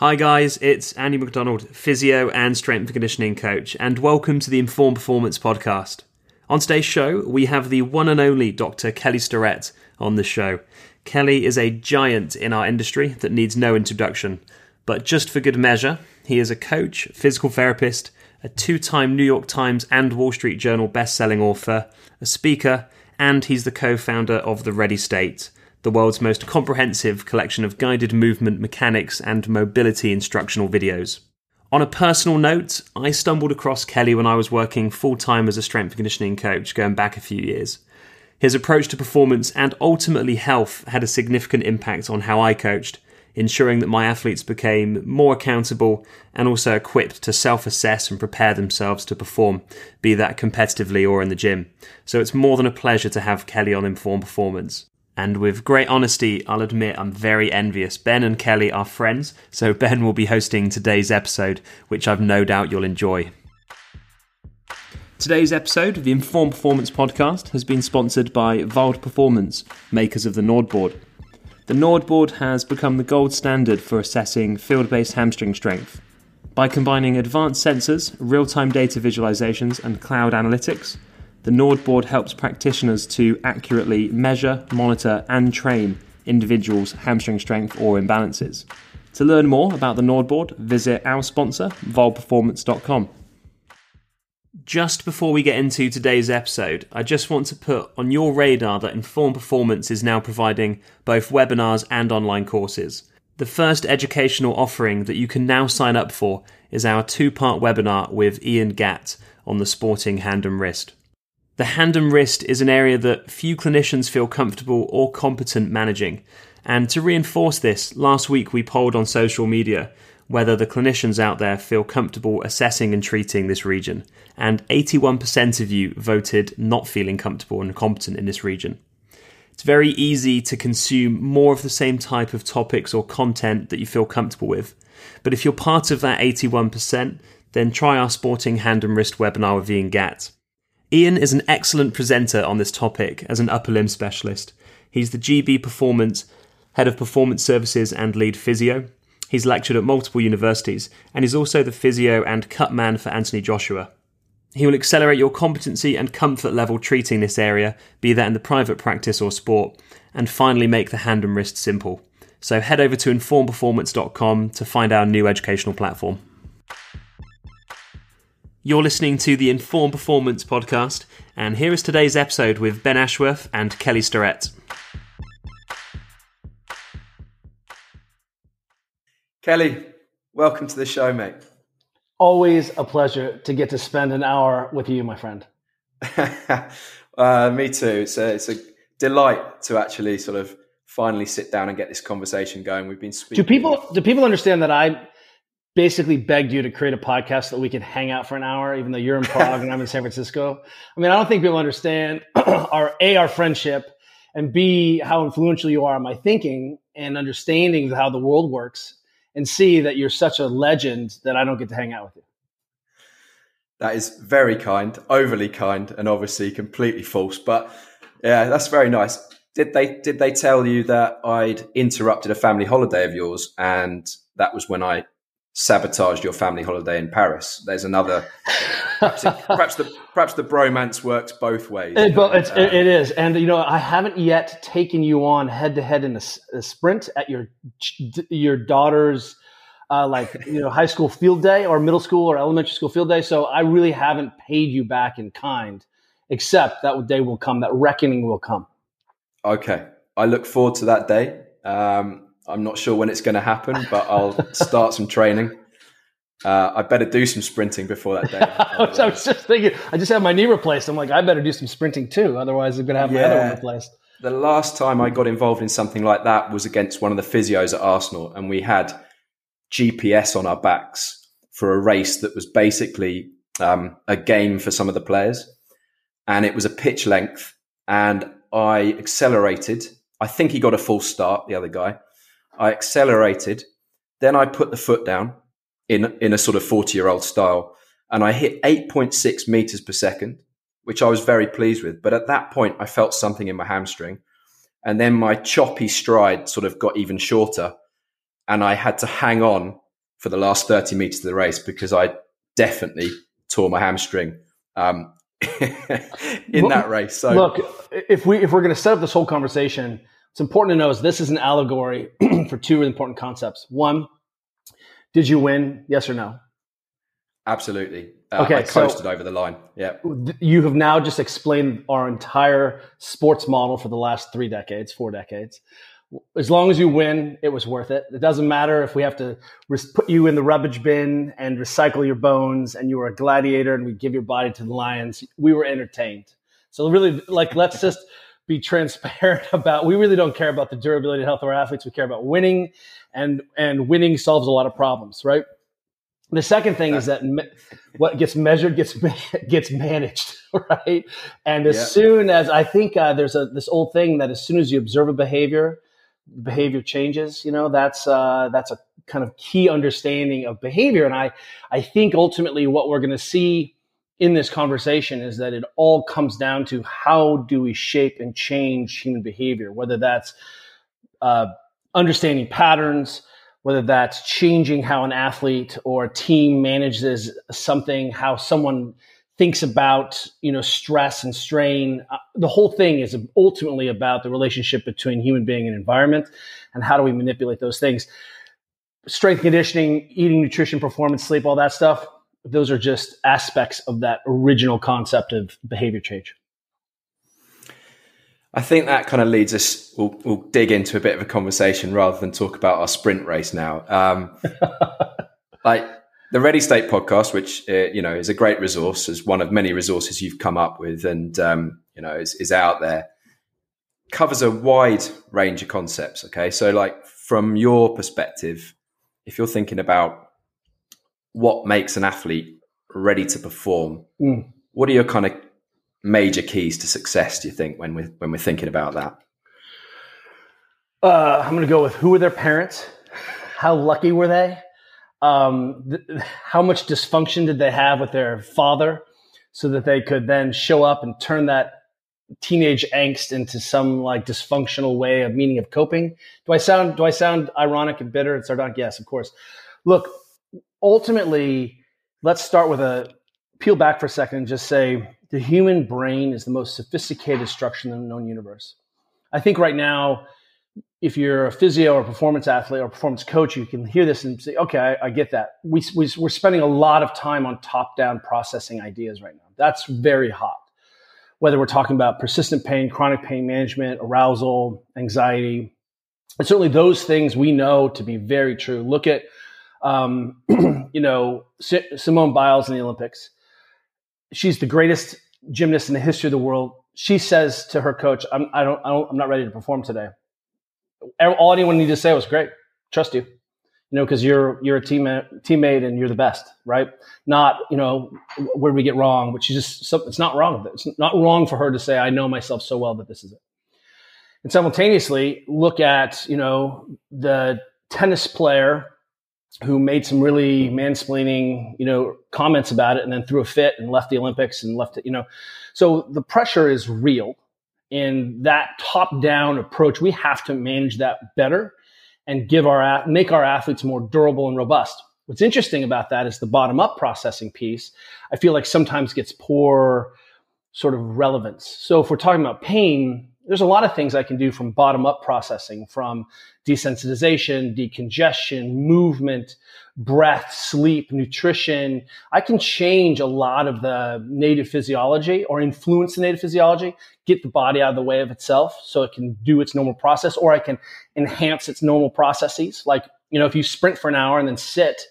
Hi, guys, it's Andy McDonald, physio and strength and conditioning coach, and welcome to the Informed Performance podcast. On today's show, we have the one and only Dr. Kelly Starrett on the show. Kelly is a giant in our industry that needs no introduction, but just for good measure, he is a coach, physical therapist, a two time New York Times and Wall Street Journal best-selling author, a speaker, and he's the co founder of The Ready State the world's most comprehensive collection of guided movement mechanics and mobility instructional videos. On a personal note, I stumbled across Kelly when I was working full time as a strength conditioning coach going back a few years. His approach to performance and ultimately health had a significant impact on how I coached, ensuring that my athletes became more accountable and also equipped to self assess and prepare themselves to perform, be that competitively or in the gym. So it's more than a pleasure to have Kelly on Informed Performance. And with great honesty, I'll admit I'm very envious. Ben and Kelly are friends, so Ben will be hosting today's episode, which I've no doubt you'll enjoy. Today's episode of the Informed Performance podcast has been sponsored by Vald Performance, makers of the NordBord. The NordBord has become the gold standard for assessing field based hamstring strength. By combining advanced sensors, real time data visualizations, and cloud analytics, the NordBord helps practitioners to accurately measure, monitor, and train individuals' hamstring strength or imbalances. To learn more about the NordBord, visit our sponsor, valdperformance.com. Just before we get into today's episode, I just want to put on your radar that Informed Performance is now providing both webinars and online courses. The first educational offering that you can now sign up for is our two part webinar with Ian Gatt on the sporting hand and wrist. The hand and wrist is an area that few clinicians feel comfortable or competent managing. And to reinforce this, last week we polled on social media whether the clinicians out there feel comfortable assessing and treating this region. And 81% of you voted not feeling comfortable and competent in this region. It's very easy to consume more of the same type of topics or content that you feel comfortable with. But if you're part of that 81%, then try our sporting hand and wrist webinar with Ian Gatt. Ian is an excellent presenter on this topic as an upper limb specialist. He's the GB Performance Head of Performance Services and Lead Physio. He's lectured at multiple universities, and he's also the physio and cut man for Anthony Joshua. He will accelerate your competency and comfort level treating this area, be that in the private practice or sport, and finally make the hand and wrist simple. So head over to informperformance.com to find our new educational platform. You're listening to the Informed Performance podcast, and here is today's episode with Ben Ashworth and Kelly Starrett. Kelly, welcome to the show, mate. Always a pleasure to get to spend an hour with you, my friend. uh, me too. It's a, it's a delight to actually sort of finally sit down and get this conversation going. We've been speaking. Do people do people understand that I basically begged you to create a podcast so that we could hang out for an hour, even though you're in Prague and I'm in San Francisco. I mean, I don't think people understand our A, our friendship, and B, how influential you are on my thinking and understanding of how the world works, and C, that you're such a legend that I don't get to hang out with you. That is very kind, overly kind, and obviously completely false. But yeah, that's very nice. Did they did they tell you that I'd interrupted a family holiday of yours, and that was when I sabotaged your family holiday in Paris. There's another. Perhaps, it, perhaps the perhaps the bromance works both ways. It, but it's, uh, it is, and you know, I haven't yet taken you on head to head in a, a, sprint at your your daughter's. Uh, like you know, high school field day or middle school or elementary school field day. So I really haven't paid you back in kind, except that day will come. That reckoning will come. Okay, I look forward to that day. Um, I'm not sure when it's going to happen, but I'll start some training. Uh, I better do some sprinting before that day. I was just thinking, I just had my knee replaced. I'm like, I better do some sprinting too. Otherwise, I'm going to have yeah. my other one replaced. The last time I got involved in something like that was against one of the physios at Arsenal, and we had GPS on our backs for a race that was basically um, a game for some of the players. And it was a pitch length, and I accelerated. I think he got a full start, the other guy. I accelerated. Then I put the foot down in, in a sort of 40 year old style and I hit 8.6 meters per second, which I was very pleased with. But at that point, I felt something in my hamstring. And then my choppy stride sort of got even shorter. And I had to hang on for the last 30 meters of the race because I definitely tore my hamstring um, in well, that race. So look, if we if we're going to set up this whole conversation, it's important to know is this is an allegory for two important concepts. One, did you win? Yes or no? Absolutely. Uh, okay, I coasted so over the line. Yeah. You have now just explained our entire sports model for the last three decades, four decades. As long as you win, it was worth it. It doesn't matter if we have to put you in the rubbish bin and recycle your bones and you were a gladiator and we give your body to the lions. We were entertained. So really, like, let's just be transparent about. We really don't care about the durability and health of our athletes. We care about winning, and and winning solves a lot of problems, right? The second thing is that me- what gets measured gets gets managed, right? And as yeah. soon as I think uh, there's a this old thing that as soon as you observe a behavior, behavior changes. You know, that's uh, that's a kind of key understanding of behavior. And I I think ultimately what we're going to see in this conversation is that it all comes down to how do we shape and change human behavior, whether that's uh, understanding patterns whether that's changing how an athlete or a team manages something, how someone thinks about you know stress and strain. Uh, the whole thing is ultimately about the relationship between human being and environment, and how do we manipulate those things. Strength conditioning, eating, nutrition, performance, sleep, all that stuff. Those are just aspects of that original concept of behavior change. I think that kind of leads us. We'll, we'll, dig into a bit of a conversation rather than talk about our sprint race now. Um, like the Ready State podcast, which uh, you know is a great resource, is one of many resources you've come up with, and um, you know is, is out there. Covers a wide range of concepts. Okay, so like from your perspective, if you're thinking about what makes an athlete ready to perform, mm. what are your kind of major keys to success do you think when we're when we're thinking about that? Uh, i'm going to go with who were their parents? How lucky were they? Um, th- how much dysfunction did they have with their father so that they could then show up and turn that teenage angst into some like dysfunctional way of meaning of coping? Do i sound do i sound ironic and bitter and sardonic? Yes of course. Look ultimately let's start with a peel back for a second and just say the human brain is the most sophisticated structure in the known universe. I think right now, if you're a physio or performance athlete or performance coach, you can hear this and say, okay, I, I get that. We, we, we're spending a lot of time on top down processing ideas right now. That's very hot. Whether we're talking about persistent pain, chronic pain management, arousal, anxiety, and certainly those things we know to be very true. Look at, um, you know, Simone Biles in the Olympics she's the greatest gymnast in the history of the world. She says to her coach, I'm, I don't, I don't, I'm not ready to perform today. All anyone needed to say was great. Trust you, you know, cause you're, you're a teammate, teammate and you're the best, right? Not, you know, where we get wrong, but she just, it's not wrong. It's not wrong for her to say, I know myself so well that this is it. And simultaneously look at, you know, the tennis player who made some really mansplaining, you know, comments about it and then threw a fit and left the Olympics and left it, you know. So the pressure is real. In that top down approach, we have to manage that better and give our make our athletes more durable and robust. What's interesting about that is the bottom up processing piece. I feel like sometimes gets poor sort of relevance. So if we're talking about pain, there's a lot of things I can do from bottom up processing, from desensitization, decongestion, movement, breath, sleep, nutrition. I can change a lot of the native physiology or influence the native physiology, get the body out of the way of itself so it can do its normal process, or I can enhance its normal processes. Like, you know, if you sprint for an hour and then sit,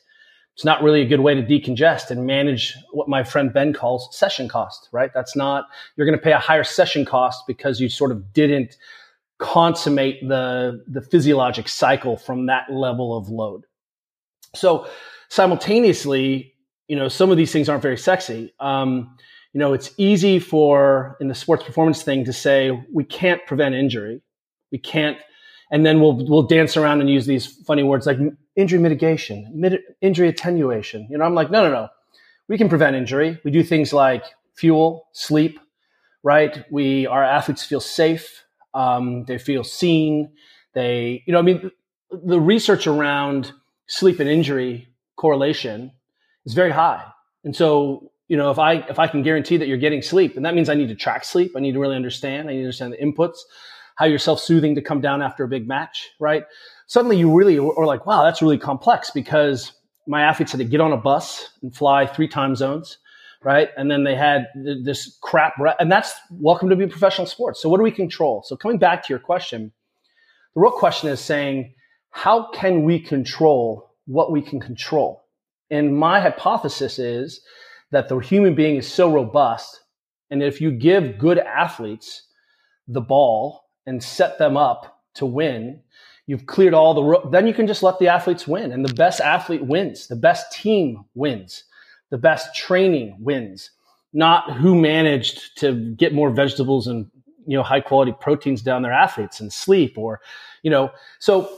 it's not really a good way to decongest and manage what my friend Ben calls session cost, right? That's not, you're going to pay a higher session cost because you sort of didn't consummate the, the physiologic cycle from that level of load. So simultaneously, you know, some of these things aren't very sexy. Um, you know, it's easy for in the sports performance thing to say we can't prevent injury. We can't and then we'll we'll dance around and use these funny words like injury mitigation, mid, injury attenuation. You know, I'm like, no, no, no. We can prevent injury. We do things like fuel, sleep, right? We our athletes feel safe. Um, they feel seen. They, you know, I mean, the research around sleep and injury correlation is very high. And so, you know, if I if I can guarantee that you're getting sleep, and that means I need to track sleep, I need to really understand, I need to understand the inputs, how you're self-soothing to come down after a big match, right? Suddenly you really are like, wow, that's really complex because my athletes had to get on a bus and fly three time zones, right? And then they had this crap, and that's welcome to be professional sports. So what do we control? So coming back to your question, the real question is saying, how can we control what we can control? And my hypothesis is that the human being is so robust. And if you give good athletes the ball and set them up to win, you've cleared all the, ro- then you can just let the athletes win. And the best athlete wins. The best team wins. The best training wins. Not who managed to get more vegetables and, you know, high quality proteins down their athletes and sleep or, you know, so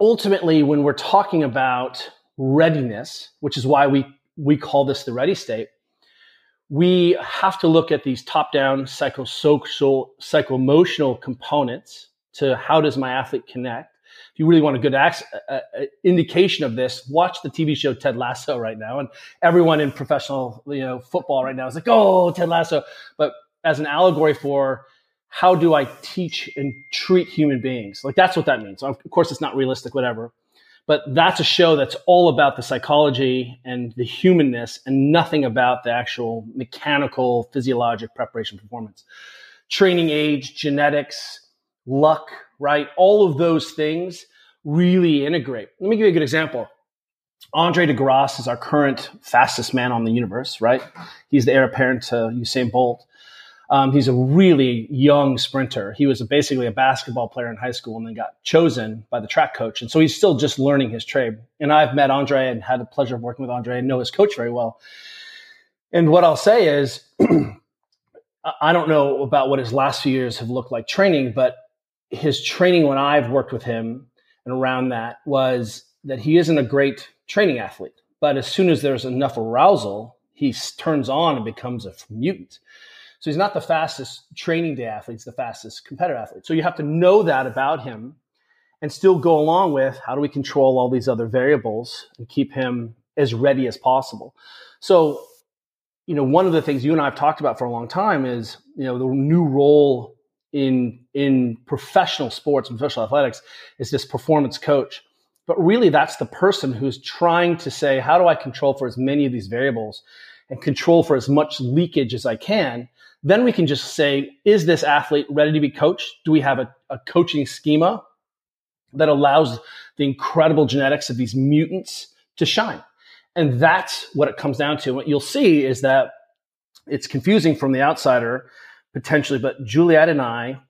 ultimately when we're talking about readiness, which is why we, we call this the ready state, we have to look at these top-down psychosocial, psycho-emotional components to how does my athlete connect. If you really want a good uh, uh, indication of this, watch the TV show Ted Lasso right now, and everyone in professional you know football right now is like, "Oh, Ted Lasso!" But as an allegory for how do I teach and treat human beings, like that's what that means. Of course, it's not realistic, whatever. But that's a show that's all about the psychology and the humanness and nothing about the actual mechanical, physiologic preparation performance. Training age, genetics, luck, right? All of those things really integrate. Let me give you a good example. Andre de Grasse is our current fastest man on the universe, right? He's the heir apparent to Usain Bolt. Um, he's a really young sprinter. He was basically a basketball player in high school and then got chosen by the track coach. And so he's still just learning his trade. And I've met Andre and had the pleasure of working with Andre and know his coach very well. And what I'll say is, I don't know about what his last few years have looked like training, but his training when I've worked with him and around that was that he isn't a great training athlete. But as soon as there's enough arousal, he turns on and becomes a mutant. So he's not the fastest training day athlete, he's the fastest competitor athlete. So you have to know that about him and still go along with how do we control all these other variables and keep him as ready as possible. So, you know, one of the things you and I have talked about for a long time is, you know, the new role in in professional sports and professional athletics is this performance coach. But really that's the person who's trying to say, how do I control for as many of these variables and control for as much leakage as I can then we can just say, is this athlete ready to be coached? Do we have a, a coaching schema that allows the incredible genetics of these mutants to shine? And that's what it comes down to. What you'll see is that it's confusing from the outsider potentially, but Juliet and I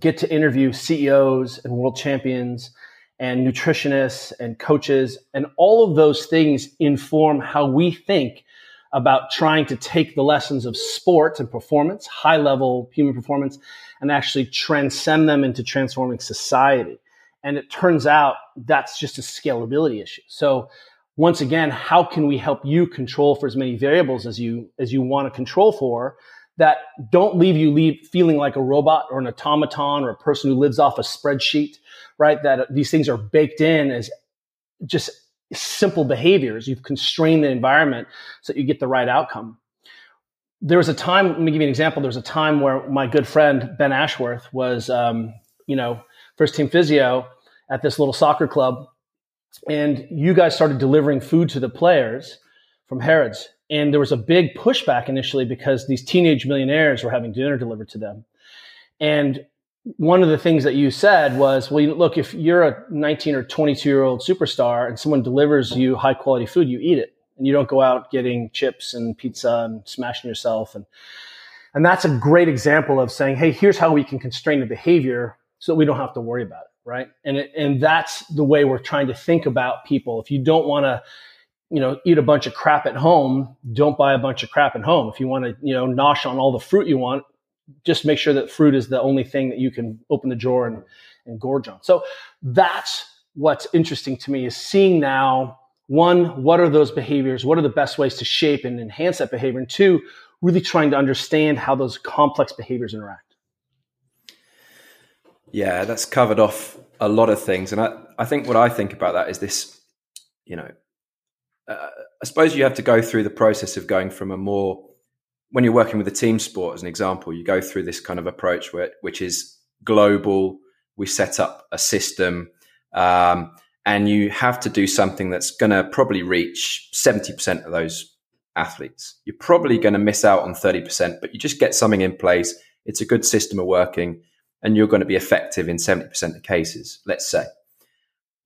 get to interview CEOs and world champions and nutritionists and coaches, and all of those things inform how we think about trying to take the lessons of sport and performance, high level human performance, and actually transcend them into transforming society. And it turns out that's just a scalability issue. So once again, how can we help you control for as many variables as you as you want to control for that don't leave you leave feeling like a robot or an automaton or a person who lives off a spreadsheet, right? That these things are baked in as just simple behaviors. You've constrained the environment so that you get the right outcome. There was a time, let me give you an example. There was a time where my good friend Ben Ashworth was, um, you know, first team physio at this little soccer club. And you guys started delivering food to the players from Harrods. And there was a big pushback initially because these teenage millionaires were having dinner delivered to them. And one of the things that you said was, well, look, if you're a 19 or 22 year old superstar and someone delivers you high quality food, you eat it and you don't go out getting chips and pizza and smashing yourself. And, and that's a great example of saying, Hey, here's how we can constrain the behavior so that we don't have to worry about it. Right. And, it, and that's the way we're trying to think about people. If you don't want to, you know, eat a bunch of crap at home, don't buy a bunch of crap at home. If you want to, you know, nosh on all the fruit you want, just make sure that fruit is the only thing that you can open the drawer and, and gorge on. So that's what's interesting to me is seeing now one, what are those behaviors? What are the best ways to shape and enhance that behavior? And two, really trying to understand how those complex behaviors interact. Yeah, that's covered off a lot of things. And I, I think what I think about that is this, you know, uh, I suppose you have to go through the process of going from a more when you're working with a team sport, as an example, you go through this kind of approach where, which is global. We set up a system, um, and you have to do something that's going to probably reach 70% of those athletes. You're probably going to miss out on 30%, but you just get something in place. It's a good system of working, and you're going to be effective in 70% of cases, let's say.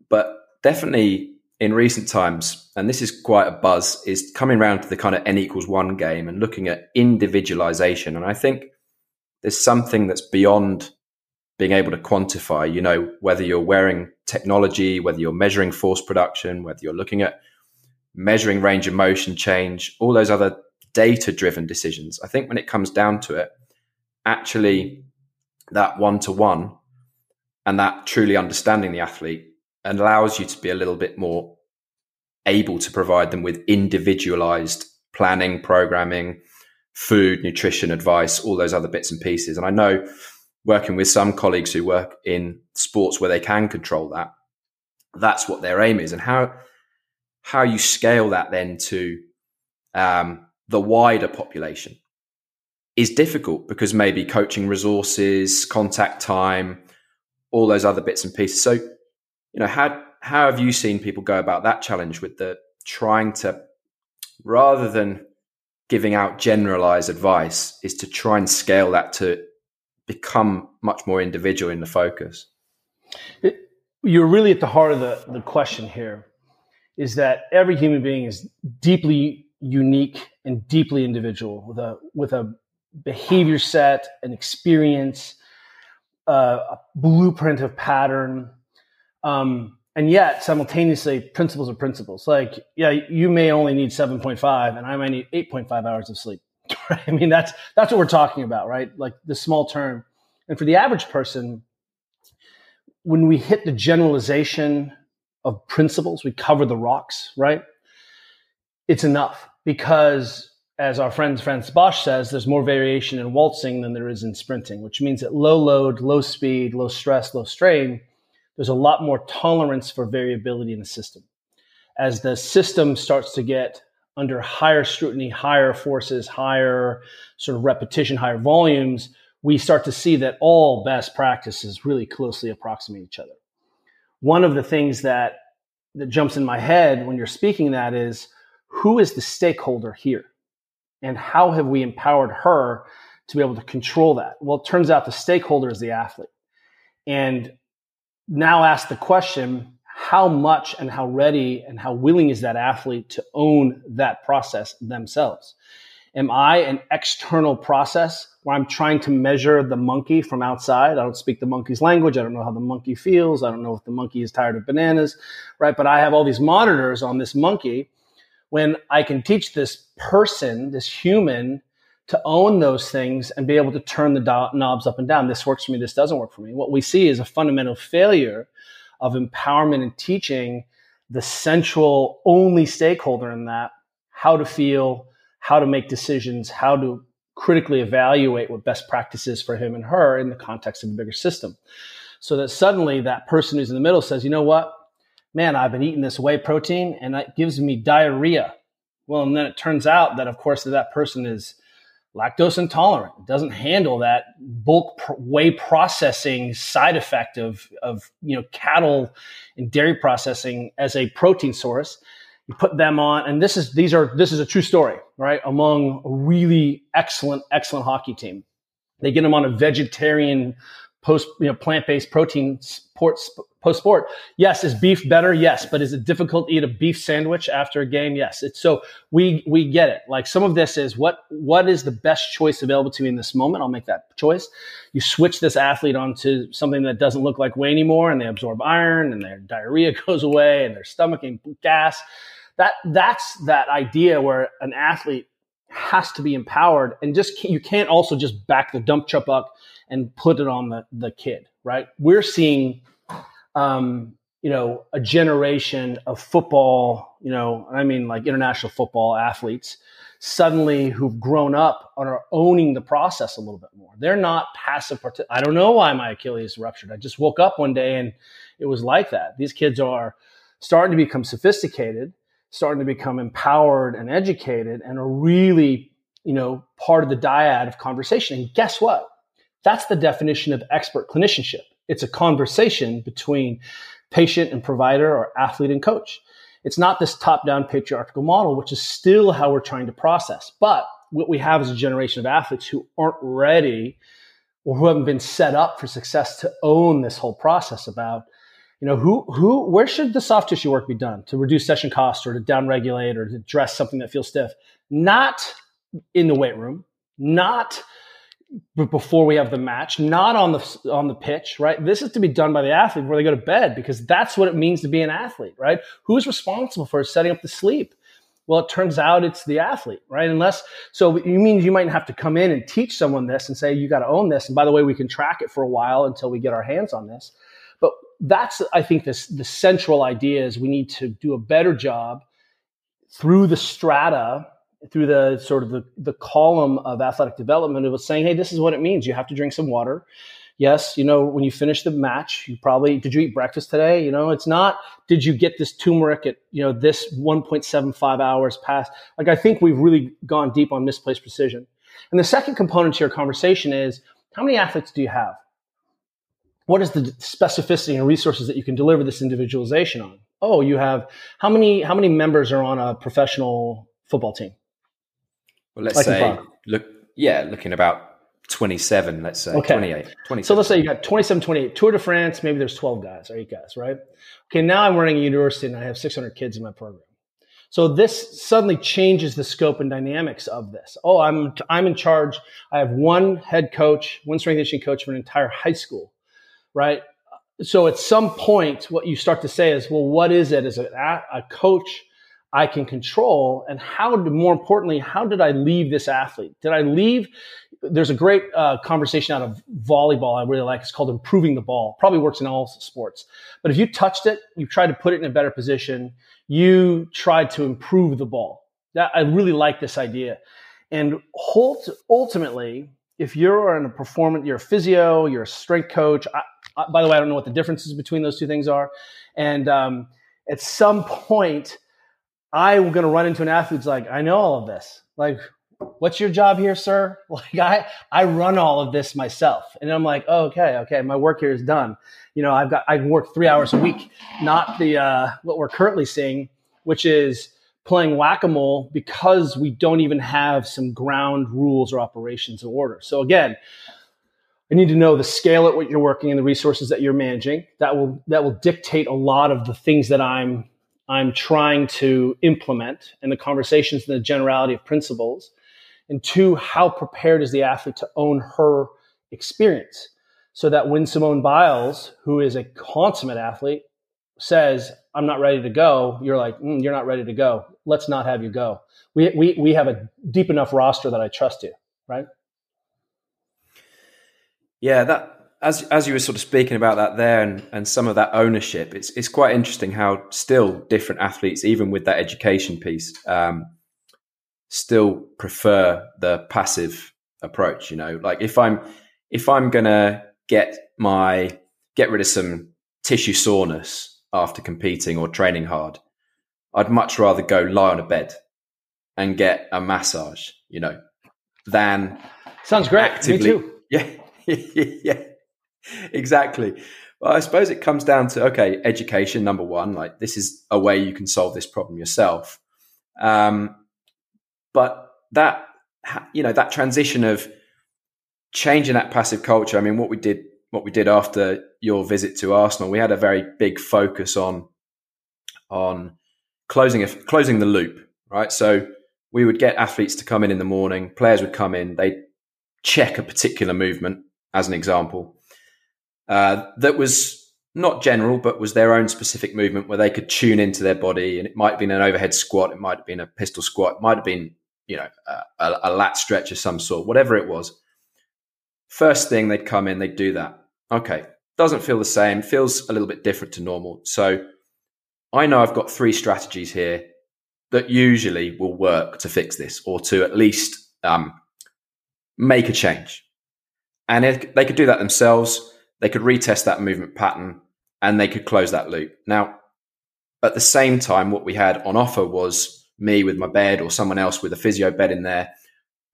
But definitely in recent times, and this is quite a buzz, is coming around to the kind of n equals one game and looking at individualization. And I think there's something that's beyond being able to quantify, you know, whether you're wearing technology, whether you're measuring force production, whether you're looking at measuring range of motion change, all those other data driven decisions. I think when it comes down to it, actually that one to one and that truly understanding the athlete and allows you to be a little bit more able to provide them with individualized planning, programming, food, nutrition advice, all those other bits and pieces. And I know working with some colleagues who work in sports where they can control that, that's what their aim is. And how how you scale that then to um, the wider population is difficult because maybe coaching resources, contact time, all those other bits and pieces. So you know how how have you seen people go about that challenge with the trying to rather than giving out generalized advice is to try and scale that to become much more individual in the focus? It, you're really at the heart of the, the question here is that every human being is deeply unique and deeply individual with a with a behavior set an experience uh, a blueprint of pattern um, and yet, simultaneously, principles are principles. Like, yeah, you may only need 7.5 and I might need 8.5 hours of sleep. I mean, that's, that's what we're talking about, right? Like the small term. And for the average person, when we hit the generalization of principles, we cover the rocks, right? It's enough because as our friend Frans Bosch says, there's more variation in waltzing than there is in sprinting, which means that low load, low speed, low stress, low strain, there's a lot more tolerance for variability in the system. As the system starts to get under higher scrutiny, higher forces, higher sort of repetition, higher volumes, we start to see that all best practices really closely approximate each other. One of the things that that jumps in my head when you're speaking that is who is the stakeholder here? And how have we empowered her to be able to control that? Well, it turns out the stakeholder is the athlete. And now ask the question how much and how ready and how willing is that athlete to own that process themselves? Am I an external process where I'm trying to measure the monkey from outside? I don't speak the monkey's language. I don't know how the monkey feels. I don't know if the monkey is tired of bananas, right? But I have all these monitors on this monkey when I can teach this person, this human, to own those things and be able to turn the do- knobs up and down. This works for me. This doesn't work for me. What we see is a fundamental failure of empowerment and teaching the central only stakeholder in that how to feel, how to make decisions, how to critically evaluate what best practice is for him and her in the context of the bigger system. So that suddenly that person who's in the middle says, you know what? Man, I've been eating this whey protein and it gives me diarrhea. Well, and then it turns out that, of course, that, that person is lactose intolerant. Doesn't handle that bulk whey processing side effect of, of you know cattle and dairy processing as a protein source. You put them on, and this is these are this is a true story, right? Among a really excellent excellent hockey team, they get them on a vegetarian post you know plant based protein sports post sport. Yes, is beef better? Yes, but is it difficult to eat a beef sandwich after a game? Yes. It's so we we get it. Like some of this is what what is the best choice available to me in this moment? I'll make that choice. You switch this athlete onto something that doesn't look like whey anymore, and they absorb iron, and their diarrhea goes away, and their stomach and gas. That that's that idea where an athlete has to be empowered, and just you can't also just back the dump truck up and put it on the the kid. Right? We're seeing um, you know, a generation of football, you know, I mean like international football athletes suddenly who've grown up and are owning the process a little bit more. They're not passive. I don't know why my Achilles ruptured. I just woke up one day and it was like that. These kids are starting to become sophisticated. starting to become empowered and educated and are really, you know, part of the dyad of conversation. And guess what? That's the definition of expert clinicianship. It's a conversation between patient and provider or athlete and coach. It's not this top down patriarchal model, which is still how we're trying to process. But what we have is a generation of athletes who aren't ready or who haven't been set up for success to own this whole process about you know who who where should the soft tissue work be done to reduce session cost or to downregulate or to address something that feels stiff not in the weight room not before we have the match, not on the on the pitch, right? This is to be done by the athlete before they go to bed because that's what it means to be an athlete, right? Who's responsible for setting up the sleep? Well, it turns out it's the athlete, right? Unless so you mean you might have to come in and teach someone this and say you got to own this, and by the way, we can track it for a while until we get our hands on this. But that's I think this the central idea is we need to do a better job through the strata through the sort of the, the column of athletic development, it was saying, hey, this is what it means. You have to drink some water. Yes, you know, when you finish the match, you probably did you eat breakfast today? You know, it's not did you get this turmeric at, you know, this 1.75 hours past. Like I think we've really gone deep on misplaced precision. And the second component to your conversation is how many athletes do you have? What is the specificity and resources that you can deliver this individualization on? Oh, you have how many how many members are on a professional football team? Well, let's like say look, yeah, looking about 27, let's say okay. 28, 27. So let's say you got 27, 28. Tour de France, maybe there's 12 guys or eight guys, right? Okay, now I'm running a university and I have 600 kids in my program. So this suddenly changes the scope and dynamics of this. Oh, I'm I'm in charge. I have one head coach, one strength conditioning coach for an entire high school, right? So at some point, what you start to say is, well, what is it? Is it a coach I can control? And how, more importantly, how did I leave this athlete? Did I leave? There's a great uh, conversation out of volleyball I really like. It's called improving the ball. Probably works in all sports. But if you touched it, you tried to put it in a better position, you tried to improve the ball. That, I really like this idea. And ultimately, if you're in a performance, you're a physio, you're a strength coach. I, I, by the way, I don't know what the differences between those two things are. And um, at some point, I'm going to run into an athlete who's like, I know all of this. Like, what's your job here, sir? Like, I, I run all of this myself. And I'm like, oh, okay, okay, my work here is done. You know, I've got, I work three hours a week, not the, uh, what we're currently seeing, which is playing whack-a-mole because we don't even have some ground rules or operations in order. So again, I need to know the scale at what you're working and the resources that you're managing. That will, that will dictate a lot of the things that I'm I'm trying to implement and the conversations and the generality of principles. And two, how prepared is the athlete to own her experience? So that when Simone Biles, who is a consummate athlete, says, I'm not ready to go, you're like, mm, you're not ready to go. Let's not have you go. We, we, we have a deep enough roster that I trust you, right? Yeah, that as as you were sort of speaking about that there and, and some of that ownership, it's it's quite interesting how still different athletes, even with that education piece, um, still prefer the passive approach. You know, like if I'm if I'm gonna get my get rid of some tissue soreness after competing or training hard, I'd much rather go lie on a bed and get a massage. You know, than sounds great. Actively, Me too. Yeah, yeah exactly. Well, I suppose it comes down to okay, education number one. Like this is a way you can solve this problem yourself. Um, but that you know that transition of changing that passive culture. I mean, what we did what we did after your visit to Arsenal, we had a very big focus on on closing a, closing the loop. Right, so we would get athletes to come in in the morning. Players would come in. They check a particular movement, as an example uh, that was not general, but was their own specific movement where they could tune into their body. And it might have been an overhead squat, it might have been a pistol squat, it might have been, you know, a, a lat stretch of some sort, whatever it was. First thing they'd come in, they'd do that. Okay, doesn't feel the same, feels a little bit different to normal. So I know I've got three strategies here that usually will work to fix this or to at least um, make a change. And it, they could do that themselves they could retest that movement pattern and they could close that loop. Now, At the same time, what we had on offer was me with my bed or someone else with a physio bed in there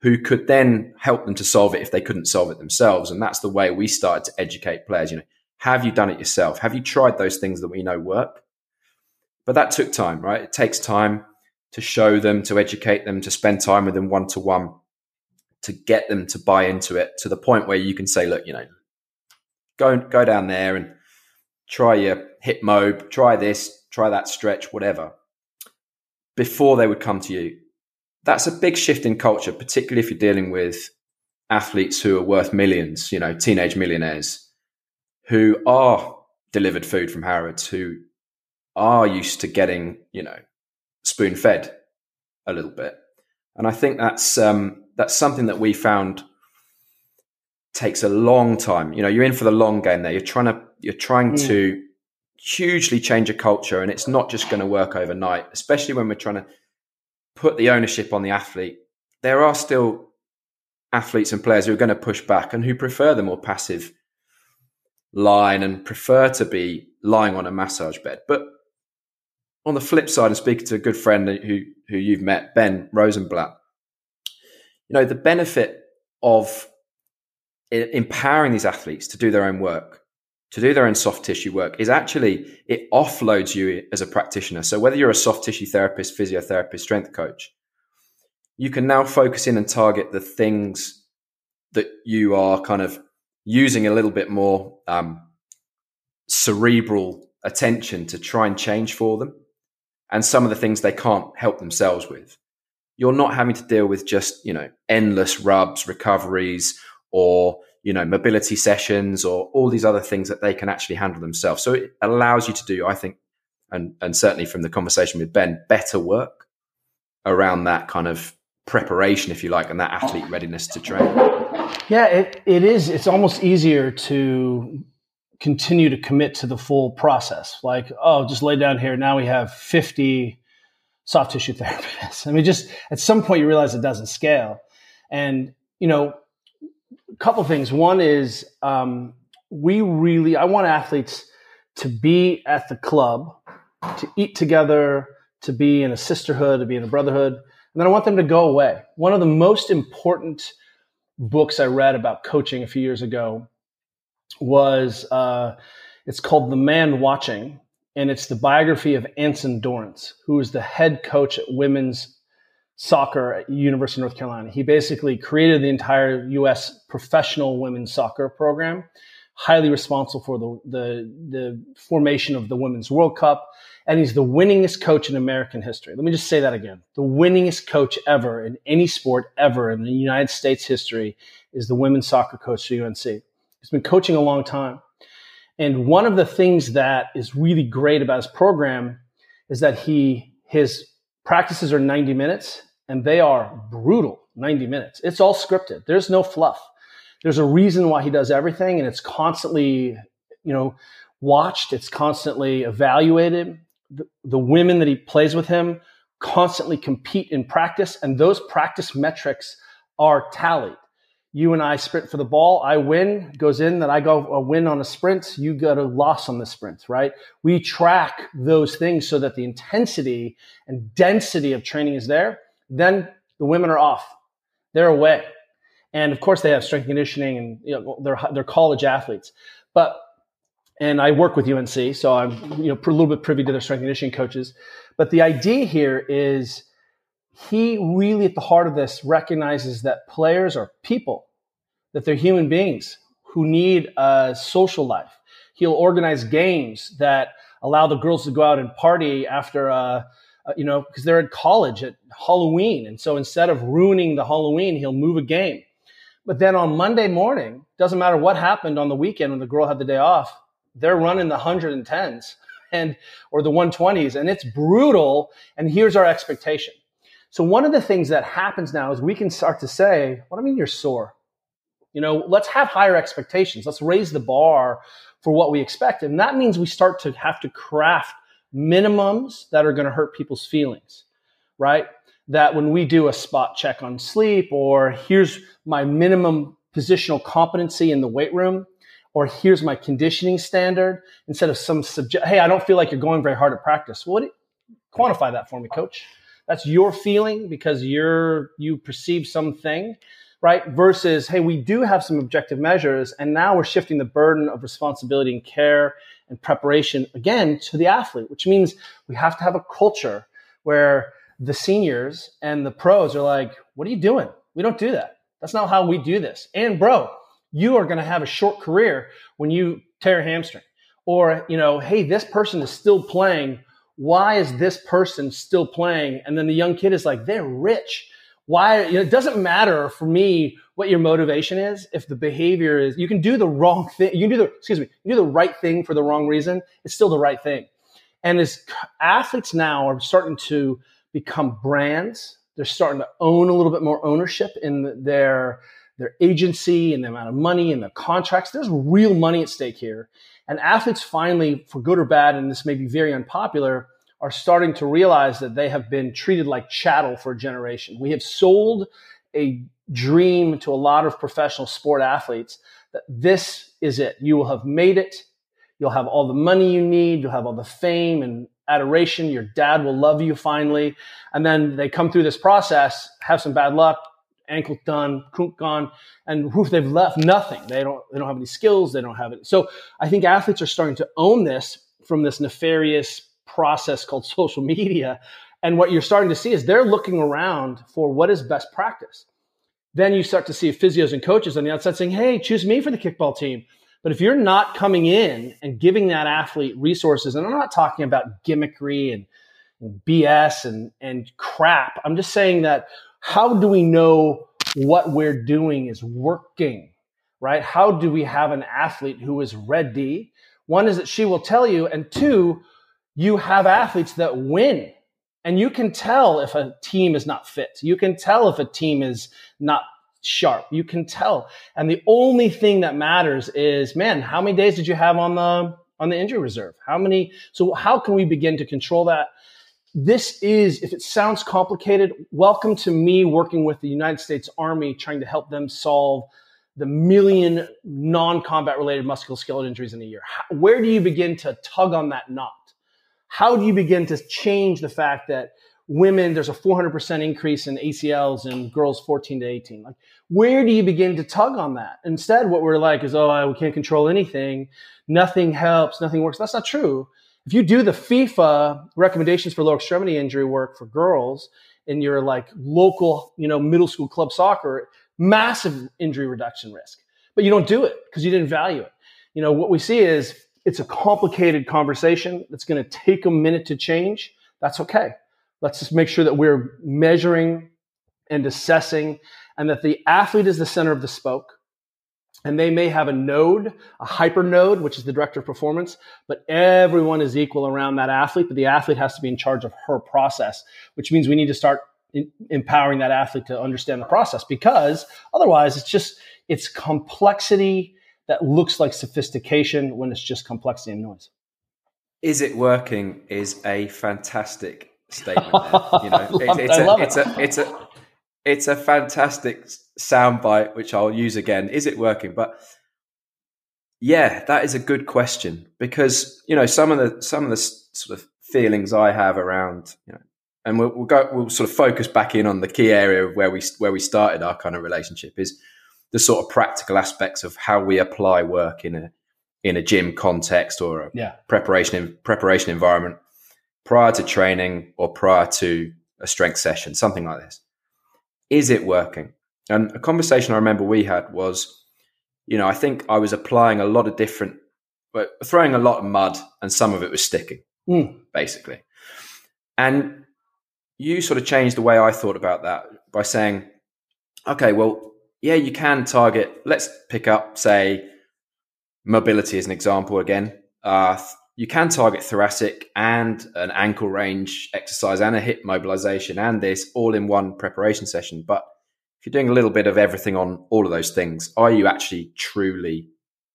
who could then help them to solve it if they couldn't solve it themselves. And that's the way we started to educate players. You know, have you done it yourself? Have you tried those things that we know work? But that took time, right? It takes time to show them, to educate them, to spend time with them one to one, to get them to buy into it to the point where you can say, look, you know, go go down there and try your hip mob, try this, try that stretch, whatever. Before they would come to you. That's a big shift in culture, particularly if you're dealing with athletes who are worth millions, you know, teenage millionaires who are delivered food from Harrods, who are used to getting, you know, spoon fed a little bit. And I think that's um, that's something that we found takes a long time. You know, you're in for the long game there. You're trying to you're trying mm. to hugely change a culture, and it's not just going to work overnight. Especially when we're trying to put the ownership on the athlete. There are still athletes and players who are going to push back and who prefer the more passive line and prefer to be lying on a massage bed. But on the flip side, and speaking to a good friend who who you've met, Ben Rosenblatt, you know the benefit of empowering these athletes to do their own work, to do their own soft tissue work, is actually it offloads you as a practitioner. So whether you're a soft tissue therapist, physiotherapist, strength coach, you can now focus in and target the things that you are kind of using a little bit more um, cerebral attention to try and change for them and some of the things they can't help themselves with. You're not having to deal with just, you know, endless rubs, recoveries, or, you know, mobility sessions or all these other things that they can actually handle themselves. So it allows you to do, I think, and, and certainly from the conversation with Ben, better work around that kind of preparation, if you like, and that athlete readiness to train. Yeah, it, it is. It's almost easier to continue to commit to the full process. Like, oh, just lay down here. Now we have 50 soft tissue therapists. I mean, just at some point you realize it doesn't scale. And, you know, a couple things. One is um, we really, I want athletes to be at the club, to eat together, to be in a sisterhood, to be in a brotherhood. And then I want them to go away. One of the most important books I read about coaching a few years ago was uh, it's called The Man Watching, and it's the biography of Anson Dorrance, who is the head coach at women's soccer at University of North Carolina. He basically created the entire U.S. professional women's soccer program, highly responsible for the, the, the formation of the Women's World Cup, and he's the winningest coach in American history. Let me just say that again. The winningest coach ever in any sport ever in the United States history is the women's soccer coach for UNC. He's been coaching a long time. And one of the things that is really great about his program is that he his practices are 90 minutes and they are brutal 90 minutes. It's all scripted. There's no fluff. There's a reason why he does everything and it's constantly, you know, watched, it's constantly evaluated. The, the women that he plays with him constantly compete in practice and those practice metrics are tallied you and I sprint for the ball. I win, goes in, that I go a win on a sprint. You got a loss on the sprint, right? We track those things so that the intensity and density of training is there. Then the women are off. They're away. And of course they have strength conditioning and you know, they're, they're college athletes. But, and I work with UNC, so I'm, you know, a little bit privy to their strength conditioning coaches. But the idea here is, he really at the heart of this recognizes that players are people, that they're human beings who need a social life. He'll organize games that allow the girls to go out and party after, uh, uh, you know, because they're at college at Halloween. And so instead of ruining the Halloween, he'll move a game. But then on Monday morning, doesn't matter what happened on the weekend when the girl had the day off, they're running the 110s and or the 120s and it's brutal and here's our expectation so one of the things that happens now is we can start to say, what do I mean you're sore? You know, let's have higher expectations. Let's raise the bar for what we expect. And that means we start to have to craft minimums that are going to hurt people's feelings, right? That when we do a spot check on sleep or here's my minimum positional competency in the weight room, or here's my conditioning standard instead of some subject. Hey, I don't feel like you're going very hard at practice. What quantify that for me, coach? That's your feeling because you're you perceive something, right? Versus, hey, we do have some objective measures, and now we're shifting the burden of responsibility and care and preparation again to the athlete, which means we have to have a culture where the seniors and the pros are like, what are you doing? We don't do that. That's not how we do this. And bro, you are going to have a short career when you tear a hamstring. Or, you know, hey, this person is still playing. Why is this person still playing? And then the young kid is like, they're rich. Why? You know, it doesn't matter for me what your motivation is. If the behavior is, you can do the wrong thing. You can do the, excuse me, you do the right thing for the wrong reason. It's still the right thing. And as athletes now are starting to become brands. They're starting to own a little bit more ownership in their their agency and the amount of money and the contracts. There's real money at stake here. And athletes finally, for good or bad, and this may be very unpopular, are starting to realize that they have been treated like chattel for a generation. We have sold a dream to a lot of professional sport athletes that this is it. You will have made it. You'll have all the money you need. You'll have all the fame and adoration. Your dad will love you finally. And then they come through this process, have some bad luck, ankle done, kunk gone, and whoof, they've left nothing. They don't, they don't have any skills. They don't have it. So I think athletes are starting to own this from this nefarious process called social media. And what you're starting to see is they're looking around for what is best practice. Then you start to see physios and coaches on the outside saying, Hey, choose me for the kickball team. But if you're not coming in and giving that athlete resources, and I'm not talking about gimmickry and, BS and, and crap, I'm just saying that how do we know what we're doing is working, right? How do we have an athlete who is ready? One is that she will tell you, and two, you have athletes that win. And you can tell if a team is not fit. You can tell if a team is not sharp. You can tell. And the only thing that matters is, man, how many days did you have on the on the injury reserve? How many? So how can we begin to control that? This is, if it sounds complicated, welcome to me working with the United States Army, trying to help them solve the million non-combat related musculoskeletal injuries in a year. How, where do you begin to tug on that knot? How do you begin to change the fact that women, there's a 400% increase in ACLs in girls 14 to 18. Like, where do you begin to tug on that? Instead, what we're like is, oh, we can't control anything. Nothing helps. Nothing works. That's not true. If you do the FIFA recommendations for lower extremity injury work for girls in your like local, you know, middle school club soccer, massive injury reduction risk, but you don't do it because you didn't value it. You know, what we see is it's a complicated conversation that's going to take a minute to change. That's okay Let's just make sure that we're measuring and assessing and that the athlete is the center of the spoke. And they may have a node, a hyper node, which is the director of performance, but everyone is equal around that athlete. But the athlete has to be in charge of her process, which means we need to start in, empowering that athlete to understand the process because otherwise it's just, it's complexity that looks like sophistication when it's just complexity and noise. Is it working is a fantastic statement. You know, it's, it's, a, it's, a, it's a it's a fantastic soundbite which I'll use again. Is it working? But yeah, that is a good question because you know some of the some of the sort of feelings I have around you know, and we'll, we'll go we'll sort of focus back in on the key area of where we where we started our kind of relationship is the sort of practical aspects of how we apply work in a in a gym context or a yeah. preparation preparation environment prior to training or prior to a strength session, something like this. Is it working? And a conversation I remember we had was, you know, I think I was applying a lot of different, but throwing a lot of mud and some of it was sticking, mm. basically. And you sort of changed the way I thought about that by saying, okay, well, yeah, you can target, let's pick up, say, mobility as an example again. Uh, you can target thoracic and an ankle range exercise and a hip mobilization and this all in one preparation session. But if you're doing a little bit of everything on all of those things, are you actually truly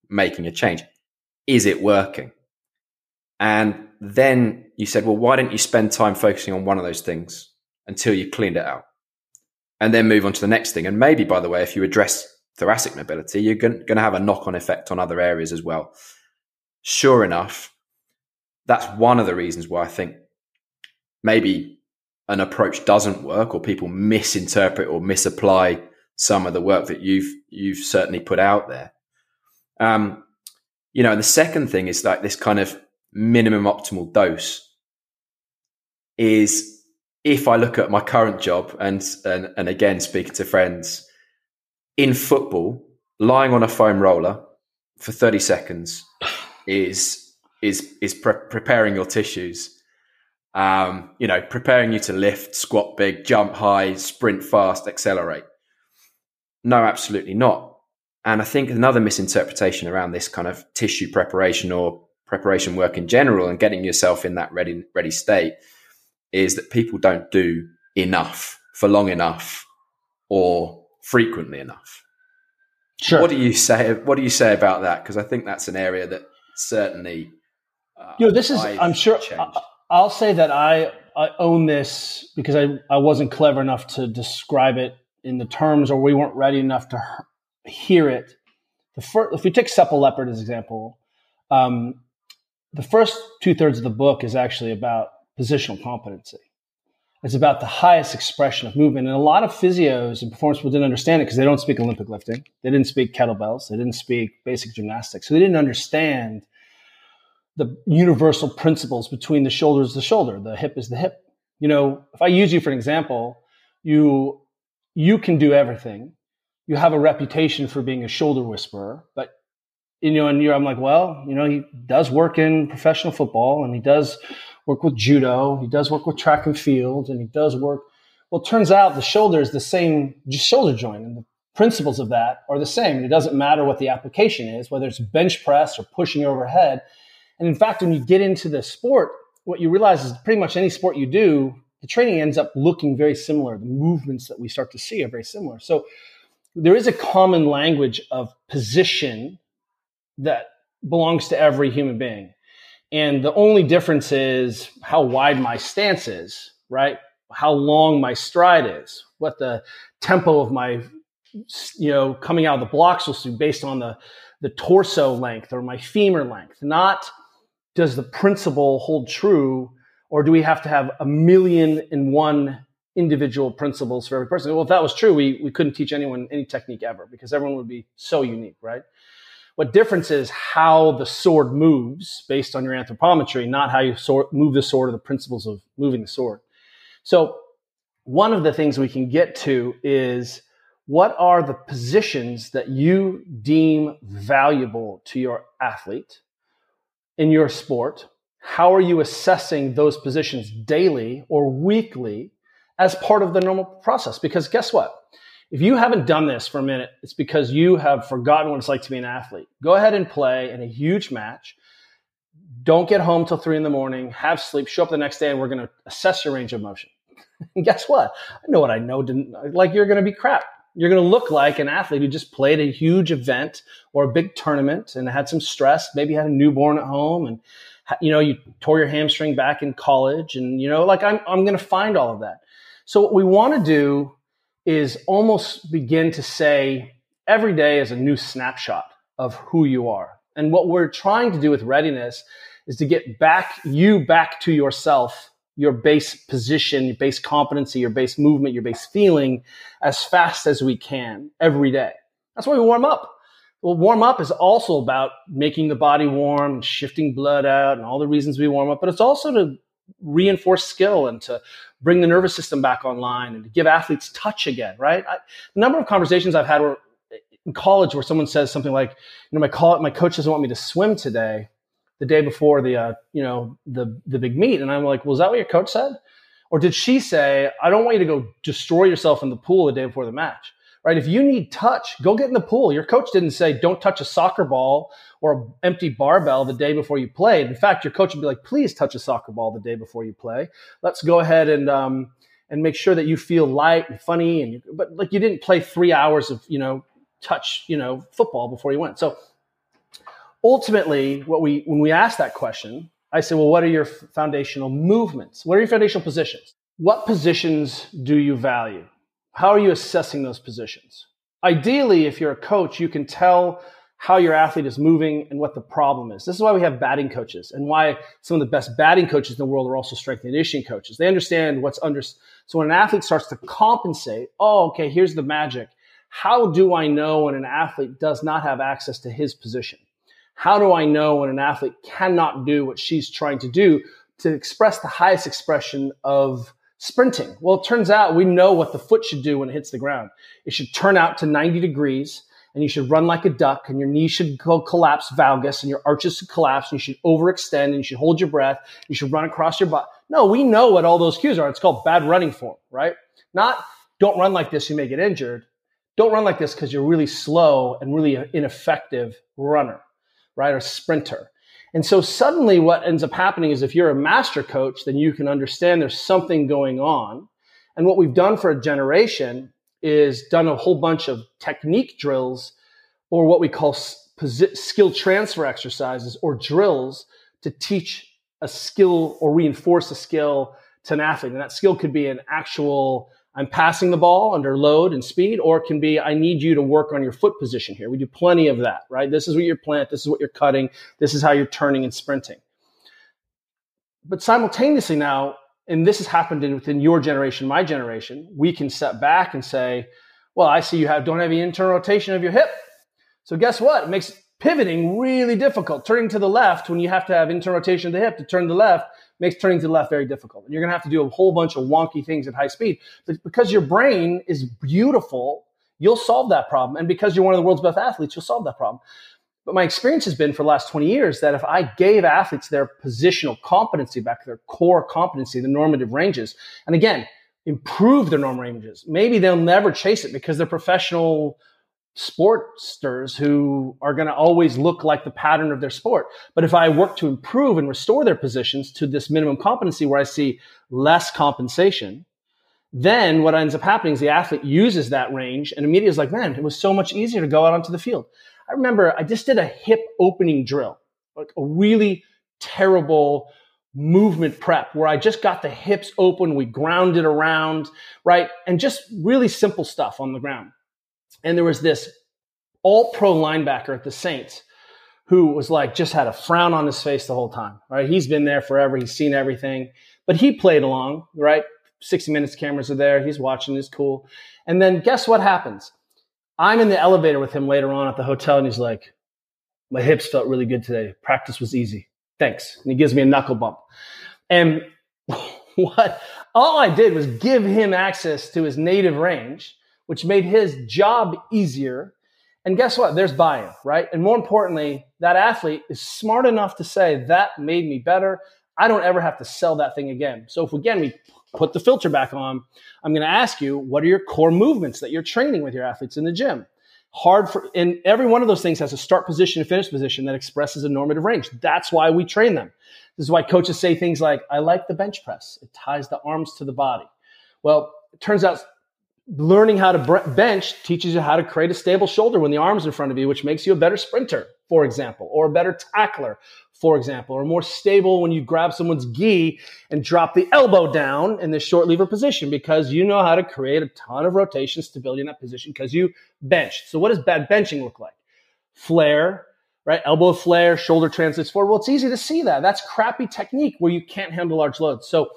making a change? Is it working? And then you said, well, why don't you spend time focusing on one of those things until you cleaned it out? And then move on to the next thing. And maybe, by the way, if you address thoracic mobility, you're going to have a knock on effect on other areas as well. Sure enough, that's one of the reasons why I think maybe an approach doesn't work or people misinterpret or misapply some of the work that you've you've certainly put out there. Um, you know, and the second thing is like this kind of minimum optimal dose is if I look at my current job and and, and again speaking to friends in football, lying on a foam roller for 30 seconds is is is pre- preparing your tissues um, you know, preparing you to lift, squat big, jump high, sprint fast, accelerate. No, absolutely not. And I think another misinterpretation around this kind of tissue preparation or preparation work in general and getting yourself in that ready ready state is that people don't do enough for long enough or frequently enough. Sure. What do you say? What do you say about that? Because I think that's an area that certainly. Uh, you know, this is. I've I'm sure. I'll say that I, I own this because I, I wasn't clever enough to describe it in the terms or we weren't ready enough to hear it. The first, if we take Supple Leopard as example, um, the first two thirds of the book is actually about positional competency. It's about the highest expression of movement. And a lot of physios and performance people didn't understand it because they don't speak Olympic lifting. They didn't speak kettlebells. They didn't speak basic gymnastics. So they didn't understand the universal principles between the shoulder is the shoulder, the hip is the hip. You know, if I use you for an example, you you can do everything. You have a reputation for being a shoulder whisperer, but you know, and you're, I'm like, well, you know, he does work in professional football and he does work with judo, he does work with track and field, and he does work. Well, it turns out the shoulder is the same shoulder joint, and the principles of that are the same. And it doesn't matter what the application is, whether it's bench press or pushing overhead and in fact, when you get into the sport, what you realize is pretty much any sport you do, the training ends up looking very similar. The movements that we start to see are very similar. So there is a common language of position that belongs to every human being. And the only difference is how wide my stance is, right? How long my stride is, what the tempo of my, you know, coming out of the blocks will be based on the, the torso length or my femur length, not does the principle hold true or do we have to have a million and one individual principles for every person? Well if that was true we, we couldn't teach anyone any technique ever because everyone would be so unique right what difference is how the sword moves based on your anthropometry not how you sword, move the sword or the principles of moving the sword so one of the things we can get to is what are the positions that you deem valuable to your athlete in your sport, how are you assessing those positions daily or weekly as part of the normal process? Because guess what? If you haven't done this for a minute, it's because you have forgotten what it's like to be an athlete. Go ahead and play in a huge match. Don't get home till three in the morning, have sleep, show up the next day, and we're going to assess your range of motion. and guess what? I know what I know. Didn't like you're going to be crap you're going to look like an athlete who just played a huge event or a big tournament and had some stress, maybe had a newborn at home and you know, you tore your hamstring back in college and you know, like I'm I'm going to find all of that. So what we want to do is almost begin to say every day is a new snapshot of who you are. And what we're trying to do with readiness is to get back you back to yourself your base position, your base competency, your base movement, your base feeling as fast as we can every day. That's why we warm up. Well, warm up is also about making the body warm shifting blood out and all the reasons we warm up, but it's also to reinforce skill and to bring the nervous system back online and to give athletes touch again, right? I, the number of conversations I've had in college where someone says something like, you know, my, my coach doesn't want me to swim today the day before the uh, you know the the big meet and i'm like well is that what your coach said? Or did she say i don't want you to go destroy yourself in the pool the day before the match right? If you need touch go get in the pool. Your coach didn't say don't touch a soccer ball or an empty barbell the day before you play. in fact your coach would be like please touch a soccer ball the day before you play let's go ahead and um, and make sure that you feel light and funny and you, but like you didn't play three hours of you know touch you know football before you went so ultimately, what we when we ask that question, I say, well, what are your foundational movements? What are your foundational positions? What positions do you value? How are you assessing those positions? ideally, if you're a coach, you can tell how your athlete is moving and what the problem is. This is why we have batting coaches and why some of the best batting coaches in the world are also strength and conditioning coaches. They understand what's under. So when an athlete starts to compensate, oh, okay, here's the magic. How do I know when an athlete does not have access to his position? How do I know when an athlete cannot do what she's trying to do to express the highest expression of sprinting? Well, it turns out we know what the foot should do when it hits the ground. It should turn out to 90 degrees and you should run like a duck and your knee should go collapse valgus and your arches should collapse and you should overextend and you should hold your breath. You should run across your butt. No, we know what all those cues are. It's called bad running form, right? Not don't run like this, you may get injured. Don't run like this because you're really slow and really ineffective runner, right? Or sprinter. And so suddenly what ends up happening is if you're a master coach, then you can understand there's something going on. And what we've done for a generation is done a whole bunch of technique drills or what we call skill transfer exercises or drills to teach a skill or reinforce a skill to an athlete. And that skill could be an actual I'm passing the ball under load and speed, or it can be I need you to work on your foot position here. We do plenty of that, right? This is what you're plant, this is what you're cutting, this is how you're turning and sprinting. But simultaneously now, and this has happened in, within your generation, my generation, we can step back and say, well, I see you have don't have any internal rotation of your hip. So guess what? It makes pivoting really difficult. Turning to the left when you have to have internal rotation of the hip to turn to the left makes turning to the left very difficult. And you're going to have to do a whole bunch of wonky things at high speed. But because your brain is beautiful, you'll solve that problem. And because you're one of the world's best athletes, you'll solve that problem. But my experience has been for the last 20 years that if I gave athletes their positional competency back, their core competency, the normative ranges, and again, improve their norm ranges, maybe they'll never chase it because they're professional sportsters who are going to always look like the pattern of their sport. But if I work to improve and restore their positions to this minimum competency where I see less compensation, then what ends up happening is the athlete uses that range and immediately is like, man, it was so much easier to go out onto the field. I remember I just did a hip opening drill, like a really terrible movement prep where I just got the hips open. We grounded around, right? And just really simple stuff on the ground. And there was this all pro linebacker at the Saints who was like, just had a frown on his face the whole time, right? He's been there forever. He's seen everything, but he played along, right? 60 minutes cameras are there. He's watching. He's cool. And then guess what happens? I'm in the elevator with him later on at the hotel, and he's like, "My hips felt really good today. Practice was easy. Thanks." And he gives me a knuckle bump. And what all I did was give him access to his native range, which made his job easier. And guess what? There's buy-in, right? And more importantly, that athlete is smart enough to say that made me better. I don't ever have to sell that thing again. So if again we put the filter back on, I'm going to ask you, what are your core movements that you're training with your athletes in the gym? Hard for, and every one of those things has a start position and finish position that expresses a normative range. That's why we train them. This is why coaches say things like, I like the bench press. It ties the arms to the body. Well, it turns out learning how to bench teaches you how to create a stable shoulder when the arm's are in front of you, which makes you a better sprinter, for example, or a better tackler, for example, or more stable when you grab someone's gi and drop the elbow down in the short lever position because you know how to create a ton of rotation stability in that position because you bench. So what does bad benching look like? Flare, right? Elbow flare, shoulder translates forward. Well, it's easy to see that. That's crappy technique where you can't handle large loads. So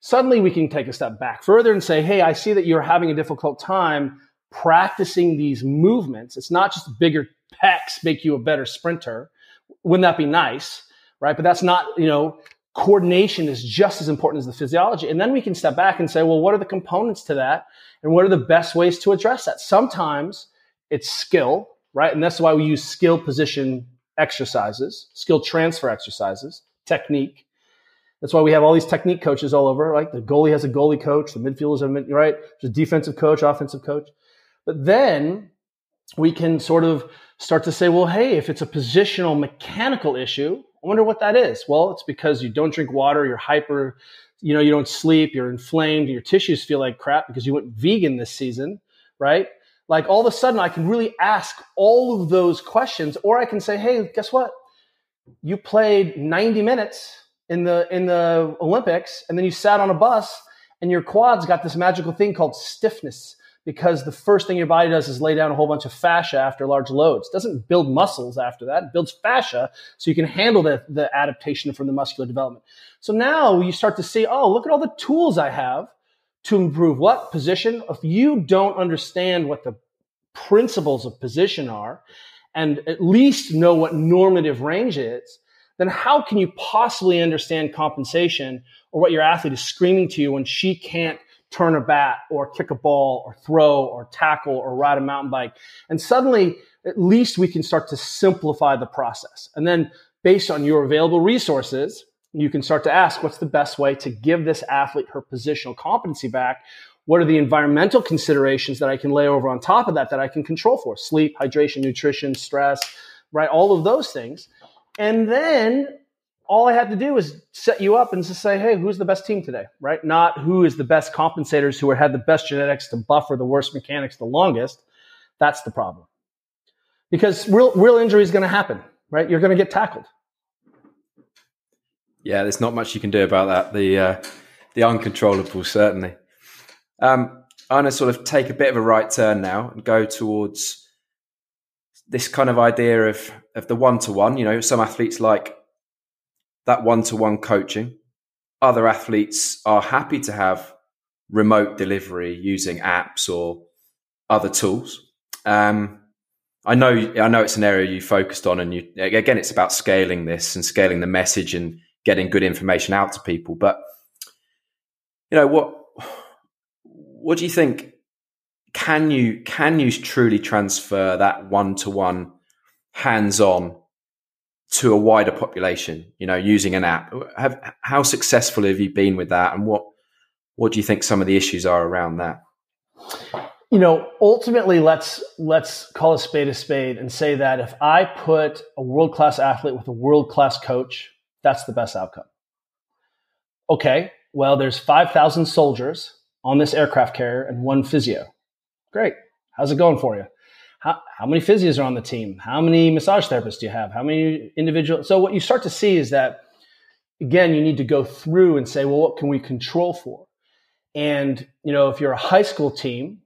suddenly we can take a step back further and say, hey, I see that you're having a difficult time practicing these movements. It's not just bigger pecs make you a better sprinter wouldn't that be nice? Right. But that's not, you know, coordination is just as important as the physiology. And then we can step back and say, well, what are the components to that? And what are the best ways to address that? Sometimes it's skill, right? And that's why we use skill position exercises, skill transfer exercises, technique. That's why we have all these technique coaches all over, right? The goalie has a goalie coach, the midfielders are, right? There's a defensive coach, offensive coach. But then we can sort of start to say, well, hey, if it's a positional mechanical issue, I wonder what that is. Well, it's because you don't drink water, you're hyper, you know, you don't sleep, you're inflamed, your tissues feel like crap because you went vegan this season, right? Like all of a sudden I can really ask all of those questions, or I can say, hey, guess what? You played 90 minutes in the in the Olympics, and then you sat on a bus and your quads got this magical thing called stiffness because the first thing your body does is lay down a whole bunch of fascia after large loads. It doesn't build muscles after that. It builds fascia so you can handle the, the adaptation from the muscular development. So now you start to see, oh, look at all the tools I have to improve what position. If you don't understand what the principles of position are and at least know what normative range is, then how can you possibly understand compensation or what your athlete is screaming to you when she can't turn a bat or kick a ball or throw or tackle or ride a mountain bike. And suddenly, at least we can start to simplify the process. And then based on your available resources, you can start to ask what's the best way to give this athlete her positional competency back? What are the environmental considerations that I can lay over on top of that that I can control for? Sleep, hydration, nutrition, stress, right? All of those things. And then all I had to do was set you up and just say, hey, who's the best team today, right? Not who is the best compensators who had the best genetics to buffer the worst mechanics the longest. That's the problem. Because real, real injury is going to happen, right? You're going to get tackled. Yeah, there's not much you can do about that. The, uh, the uncontrollable, certainly. Um, I'm going to sort of take a bit of a right turn now and go towards this kind of idea of, of the one to one. You know, some athletes like that one to one coaching. Other athletes are happy to have remote delivery using apps or other tools. Um, I know, I know it's an area you focused on, and you again, it's about scaling this and scaling the message and getting good information out to people. But you know what? What do you think? Can you can you truly transfer that one to one, hands on to a wider population, you know, using an app. Have, how successful have you been with that, and what what do you think some of the issues are around that? You know, ultimately, let's let's call a spade a spade and say that if I put a world class athlete with a world class coach, that's the best outcome. Okay, well, there's five thousand soldiers on this aircraft carrier and one physio. Great, how's it going for you? How, how many physios are on the team? How many massage therapists do you have? How many individual? So what you start to see is that again, you need to go through and say, well, what can we control for? And you know, if you're a high school team,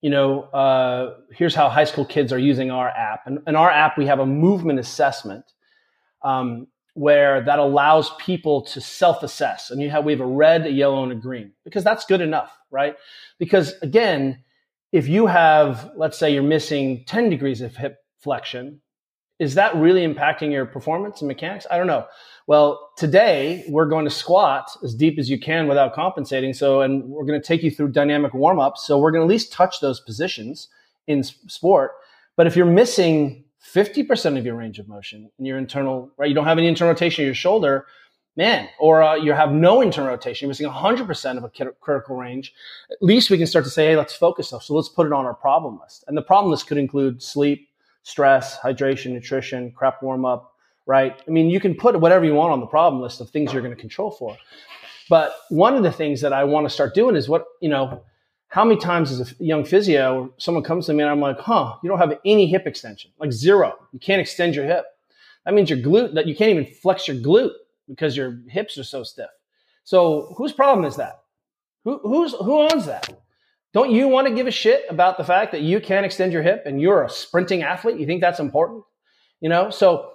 you know, uh, here's how high school kids are using our app. And in our app, we have a movement assessment um, where that allows people to self-assess. And you have we have a red, a yellow, and a green because that's good enough, right? Because again, if you have, let's say you're missing 10 degrees of hip flexion, is that really impacting your performance and mechanics? I don't know. Well, today we're going to squat as deep as you can without compensating. So, and we're going to take you through dynamic warm ups. So we're going to at least touch those positions in sport. But if you're missing 50% of your range of motion in your internal, right, you don't have any internal rotation in your shoulder, man, or uh, you have no internal rotation, you're missing 100% of a critical range, at least we can start to say, hey, let's focus. So let's put it on our problem list. And the problem list could include sleep, stress, hydration, nutrition, crap warm up, right? I mean, you can put whatever you want on the problem list of things you're going to control for. But one of the things that I want to start doing is what, you know, how many times as a young physio, someone comes to me and I'm like, huh, you don't have any hip extension, like zero. You can't extend your hip. That means your glute, that you can't even flex your glute because your hips are so stiff. So whose problem is that? Who, who's, who owns that? Don't you want to give a shit about the fact that you can't extend your hip and you're a sprinting athlete? You think that's important? You know, so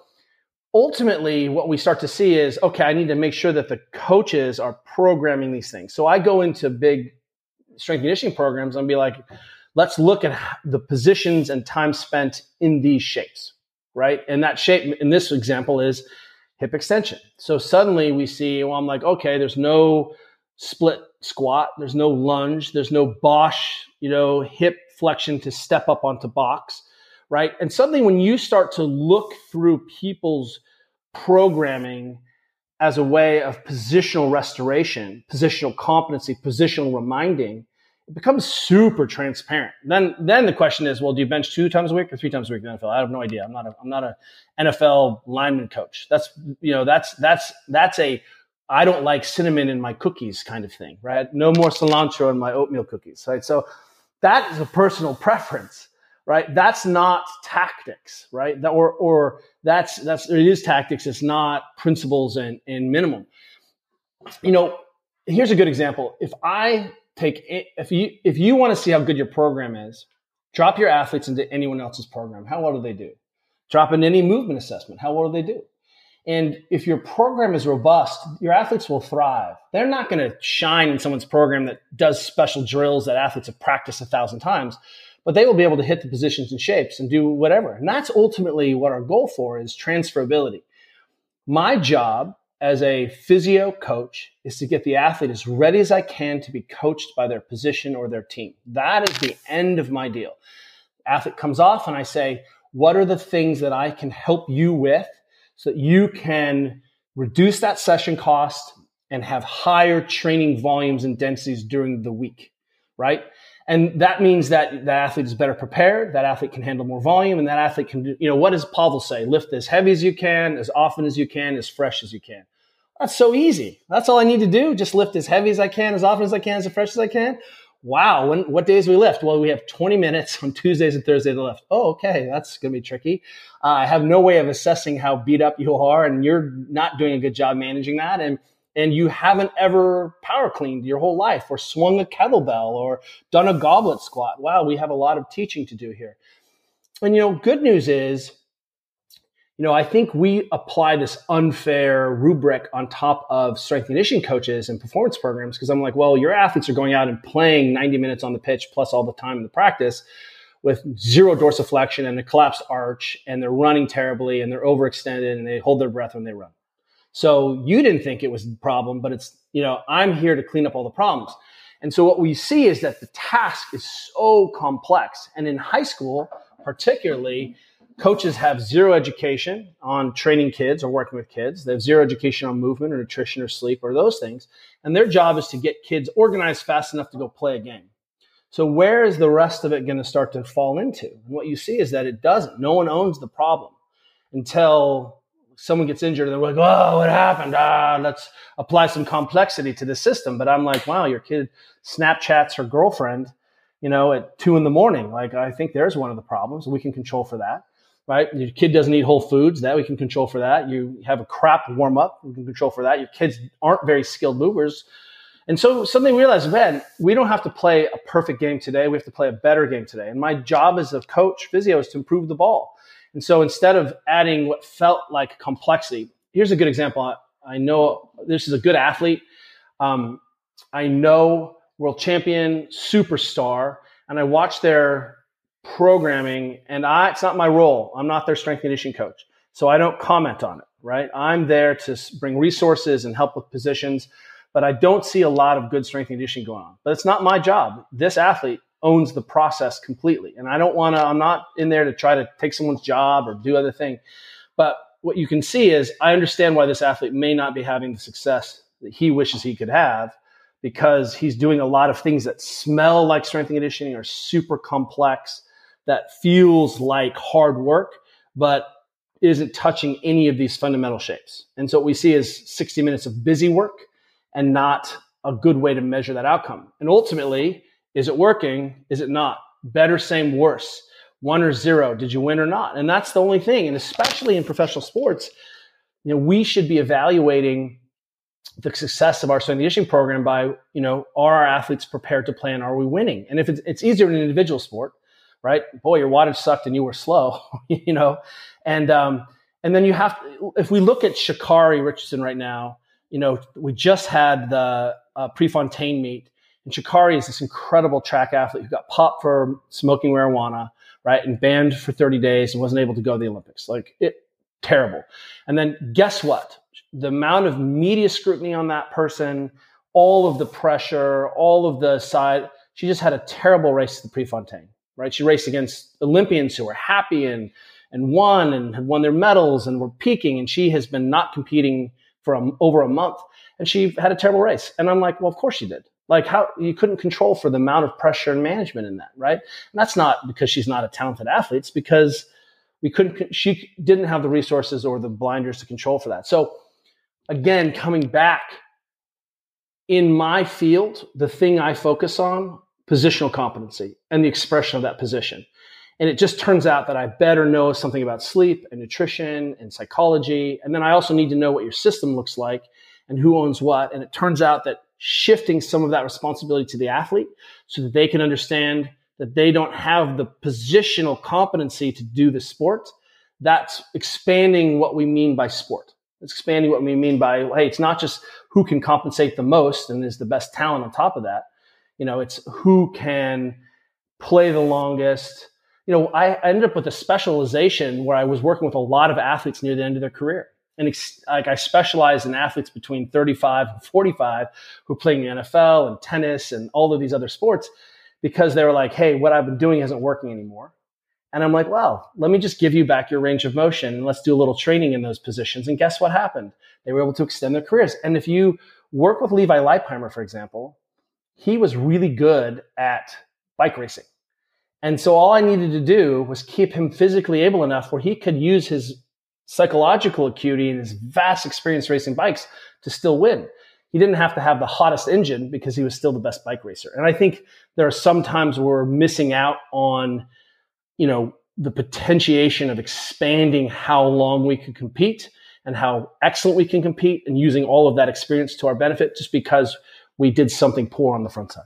ultimately what we start to see is, okay, I need to make sure that the coaches are programming these things. So I go into big strength conditioning programs and be like, let's look at the positions and time spent in these shapes, right? And that shape in this example is hip extension. So suddenly we see, well, I'm like, okay, there's no split squat, there's no lunge, there's no Bosch, you know, hip flexion to step up onto box, right? And suddenly when you start to look through people's programming as a way of positional restoration, positional competency, positional reminding, it becomes super transparent. Then, then the question is, well, do you bench two times a week or three times a week in the NFL? I have no idea. I'm not a, I'm not a NFL lineman coach. That's, you know, that's, that's, that's a, I don't like cinnamon in my cookies kind of thing, right? No more cilantro in my oatmeal cookies, right? So that is a personal preference, right? That's not tactics, right? That, or, or that's, that's, it is tactics. It's not principles and, and minimum. You know, here's a good example. If I take if you if you want to see how good your program is, drop your athletes into anyone else's program. How well do they do? Drop in any movement assessment. How well do they do? And if your program is robust, your athletes will thrive. They're not going to shine in someone's program that does special drills that athletes have practiced a thousand times, but they will be able to hit the positions and shapes and do whatever. And that's ultimately what our goal for is transferability. My job as a physio coach is to get the athlete as ready as I can to be coached by their position or their team. That is the end of my deal. Athlete comes off and I say, what are the things that I can help you with so that you can reduce that session cost and have higher training volumes and densities during the week, right? And that means that the athlete is better prepared. That athlete can handle more volume, and that athlete can do, you know, what does Pavel say? Lift as heavy as you can, as often as you can, as fresh as you can. That's so easy. That's all I need to do. Just lift as heavy as I can, as often as I can, as fresh as I can. Wow. When, what days we lift? Well, we have 20 minutes on Tuesdays and Thursdays to lift. Oh, okay. That's going to be tricky. Uh, I have no way of assessing how beat up you are, and you're not doing a good job managing that. And and you haven't ever power cleaned your whole life or swung a kettlebell or done a goblet squat. Wow, we have a lot of teaching to do here. And you know, good news is, you know, I think we apply this unfair rubric on top of strength and conditioning coaches and performance programs because I'm like, well, your athletes are going out and playing 90 minutes on the pitch plus all the time in the practice with zero dorsiflexion and a collapsed arch and they're running terribly and they're overextended and they hold their breath when they run. So you didn't think it was a problem, but it's, you know, I'm here to clean up all the problems. And so what we see is that the task is so complex. And in high school, particularly, coaches have zero education on training kids or working with kids. They have zero education on movement or nutrition or sleep or those things. And their job is to get kids organized fast enough to go play a game. So where is the rest of it going to start to fall into? And what you see is that it doesn't. No one owns the problem until someone gets injured and they're like, oh, what happened? Ah, let's apply some complexity to the system. But I'm like, wow, your kid Snapchats her girlfriend, you know, at two in the morning. Like, I think there's one of the problems. We can control for that, right? Your kid doesn't eat whole foods. That we can control for that. You have a crap warm up. We can control for that. Your kids aren't very skilled movers. And so something we realized, man, we don't have to play a perfect game today. We have to play a better game today. And my job as a coach, physio, is to improve the ball. And so instead of adding what felt like complexity, here's a good example. I, I know this is a good athlete. Um, I know world champion, superstar, and I watch their programming, and I, it's not my role. I'm not their strength conditioning coach. So I don't comment on it, right? I'm there to bring resources and help with positions, but I don't see a lot of good strength conditioning going on. But it's not my job. This athlete owns the process completely. And I don't want to, I'm not in there to try to take someone's job or do other thing. But what you can see is I understand why this athlete may not be having the success that he wishes he could have because he's doing a lot of things that smell like strength and conditioning are super complex, that feels like hard work, but isn't touching any of these fundamental shapes. And so what we see is 60 minutes of busy work and not a good way to measure that outcome. And ultimately, is it working? Is it not? Better, same, worse. One or zero. Did you win or not? And that's the only thing. And especially in professional sports, you know, we should be evaluating the success of our strength conditioning program by, you know, are our athletes prepared to play and are we winning? And if it's, it's easier in an individual sport, right? Boy, your wattage sucked and you were slow, you know, and um, and then you have to, if we look at Sha'Carri Richardson right now, you know, we just had the uh, Prefontaine meet, and Sha'Carri is this incredible track athlete who got popped for smoking marijuana, right, and banned for 30 days and wasn't able to go to the Olympics. Like it, terrible. And then guess what? The amount of media scrutiny on that person, all of the pressure, all of the side. She just had a terrible race to the Prefontaine, right? She raced against Olympians who were happy and and won and had won their medals and were peaking, and she has been not competing for a, over a month, and she had a terrible race. And I'm like, well, of course she did. Like how you couldn't control for the amount of pressure and management in that, right? And that's not because she's not a talented athlete. It's because we couldn't, she didn't have the resources or the blinders to control for that. So again, coming back in my field, the thing I focus on, positional competency and the expression of that position. And it just turns out that I better know something about sleep and nutrition and psychology. And then I also need to know what your system looks like and who owns what. And it turns out that shifting some of that responsibility to the athlete so that they can understand that they don't have the positional competency to do the sport. That's expanding what we mean by sport. It's expanding what we mean by, hey, it's not just who can compensate the most and is the best talent on top of that. You know, it's who can play the longest. You know, I ended up with a specialization where I was working with a lot of athletes near the end of their career. And ex- like I specialize in athletes between 35 and 45 who are playing the NFL and tennis and all of these other sports because they were like, hey, what I've been doing isn't working anymore. And I'm like, well, let me just give you back your range of motion and let's do a little training in those positions. And guess what happened? They were able to extend their careers. And if you work with Levi Leipheimer, for example, he was really good at bike racing. And so all I needed to do was keep him physically able enough where he could use his psychological acuity and his vast experience racing bikes to still win. He didn't have to have the hottest engine because he was still the best bike racer. And I think there are some times we're missing out on, you know, the potentiation of expanding how long we can compete and how excellent we can compete and using all of that experience to our benefit just because we did something poor on the front side.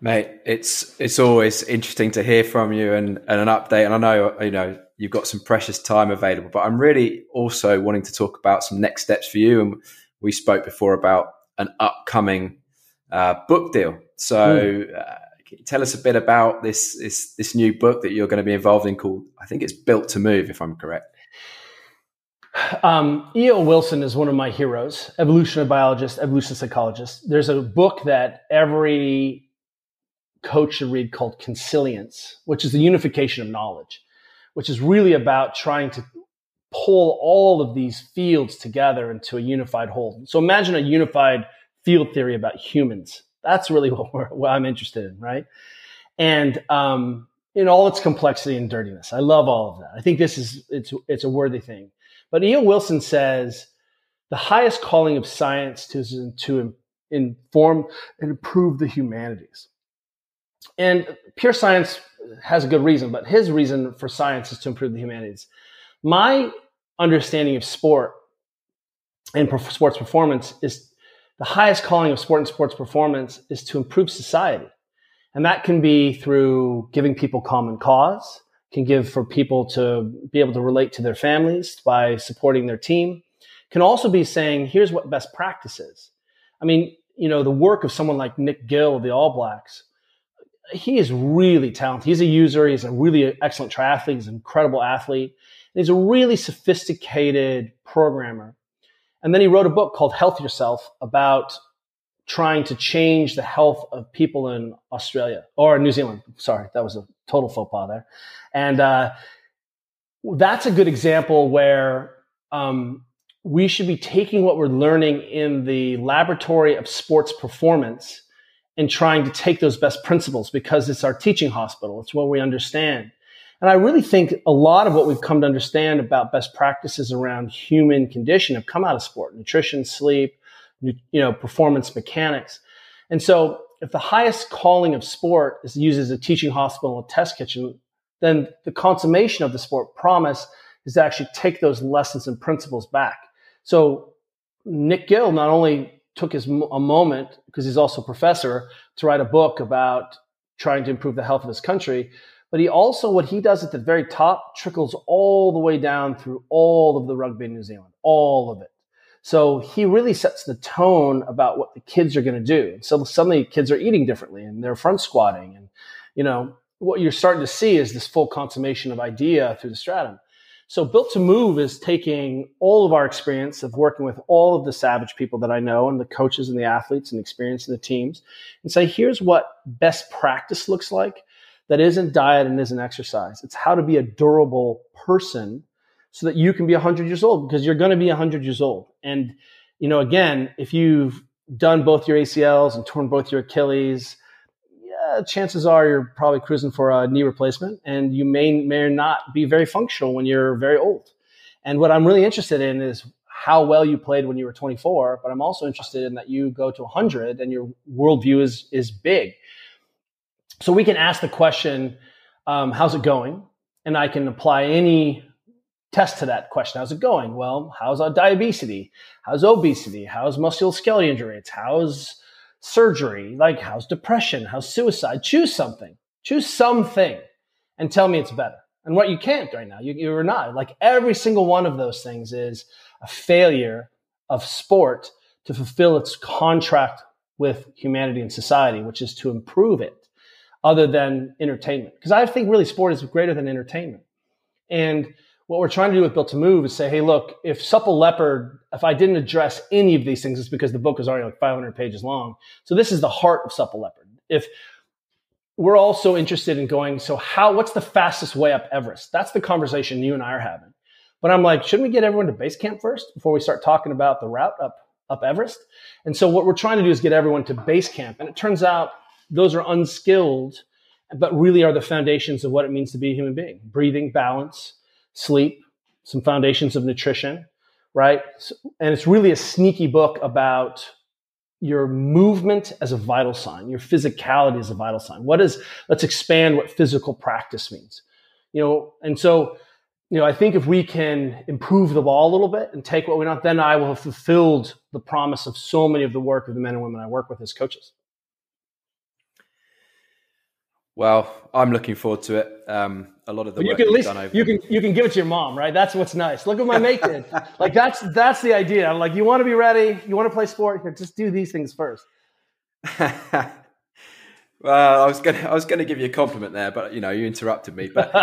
Mate, it's it's always interesting to hear from you and, and an update. And I know you know you've got some precious time available, but I'm really also wanting to talk about some next steps for you. And we spoke before about an upcoming uh, book deal. So, mm. uh, tell us a bit about this, this this new book that you're going to be involved in called I think it's Built to Move, if I'm correct. Um, E.O. Wilson is one of my heroes, evolutionary biologist, evolution psychologist. There's a book that every coach should read called Consilience, which is the unification of knowledge, which is really about trying to pull all of these fields together into a unified whole. So imagine a unified field theory about humans. That's really what, what I'm interested in, right? And um, in all its complexity and dirtiness, I love all of that. I think this is it's it's a worthy thing. But E.O. Wilson says the highest calling of science to, to inform and improve the humanities. And pure science has a good reason, but his reason for science is to improve the humanities. My understanding of sport and sports performance is the highest calling of sport and sports performance is to improve society. And that can be through giving people common cause, can give for people to be able to relate to their families by supporting their team. Can also be saying, here's what best practice is. I mean, you know, the work of someone like Nick Gill of the All Blacks, he is really talented. He's a user. He's a really excellent triathlete. He's an incredible athlete. He's a really sophisticated programmer. And then he wrote a book called Health Yourself about trying to change the health of people in Australia or New Zealand. Sorry, that was a total faux pas there. And uh, that's a good example where um, we should be taking what we're learning in the laboratory of sports performance and trying to take those best principles because it's our teaching hospital. It's what we understand. And I really think a lot of what we've come to understand about best practices around human condition have come out of sport, nutrition, sleep, you know, performance mechanics. And so if the highest calling of sport is used as a teaching hospital and a test kitchen, then the consummation of the sport promise is to actually take those lessons and principles back. So Nick Gill not only took his a moment because he's also a professor to write a book about trying to improve the health of his country, but he also what he does at the very top trickles all the way down through all of the rugby in New Zealand, all of it. So he really sets the tone about what the kids are going to do. So suddenly kids are eating differently and they're front squatting. And, you know, what you're starting to see is this full consummation of idea through the stratum. So Built to Move is taking all of our experience of working with all of the savage people that I know and the coaches and the athletes and experience in the teams and say, here's what best practice looks like that isn't diet and isn't exercise. It's how to be a durable person so that you can be 100 years old because you're going to be 100 years old. And, you know, again, if you've done both your ACLs and torn both your Achilles, yeah, chances are you're probably cruising for a knee replacement and you may, may not be very functional when you're very old. And what I'm really interested in is how well you played when you were 24, but I'm also interested in that you go to 100 and your worldview is, is big. So we can ask the question, um, how's it going? And I can apply any test to that question. How's it going? Well, how's our diabetes? How's obesity? How's musculoskeletal injury rates? How's surgery? Like, how's depression? How's suicide? Choose something. Choose something and tell me it's better. And what you can't right now, you, you're not. Like, every single one of those things is a failure of sport to fulfill its contract with humanity and society, which is to improve it other than entertainment. Because I think really sport is greater than entertainment. And what we're trying to do with Built to Move is say, hey, look, if Supple Leopard, if I didn't address any of these things, it's because the book is already like 500 pages long. So this is the heart of Supple Leopard. If we're also interested in going, so how, what's the fastest way up Everest? That's the conversation you and I are having. But I'm like, shouldn't we get everyone to base camp first before we start talking about the route up, up Everest? And so what we're trying to do is get everyone to base camp. And it turns out those are unskilled, but really are the foundations of what it means to be a human being breathing, balance, sleep, some foundations of nutrition, right? And it's really a sneaky book about your movement as a vital sign, your physicality as a vital sign. What is, let's expand what physical practice means. You know, and so, you know, I think if we can improve the ball a little bit and take what we want, then I will have fulfilled the promise of so many of the work of the men and women I work with as coaches. Well, I'm looking forward to it. Um, a lot of the you can least you can you can give it to your mom, right? That's what's nice. Look what my mate did. like that's that's the idea. I'm like, you want to be ready, you want to play sport, just do these things first. well, I was gonna I was gonna give you a compliment there, but you know you interrupted me. But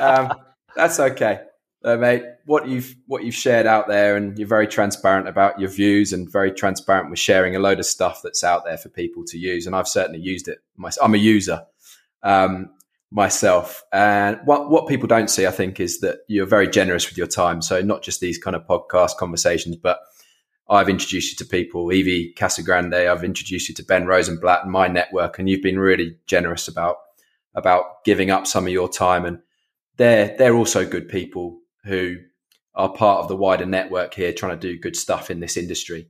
um, that's okay, uh, mate. What you've what you've shared out there, and you're very transparent about your views, and very transparent with sharing a load of stuff that's out there for people to use. And I've certainly used it. I'm a user um, myself. And what what people don't see, I think, is that you're very generous with your time. So not just these kind of podcast conversations, but I've introduced you to people, Ivi Casagrande. I've introduced you to Ben Rosenblatt and my network, and you've been really generous about about giving up some of your time. And they're they're also good people who are part of the wider network here, trying to do good stuff in this industry.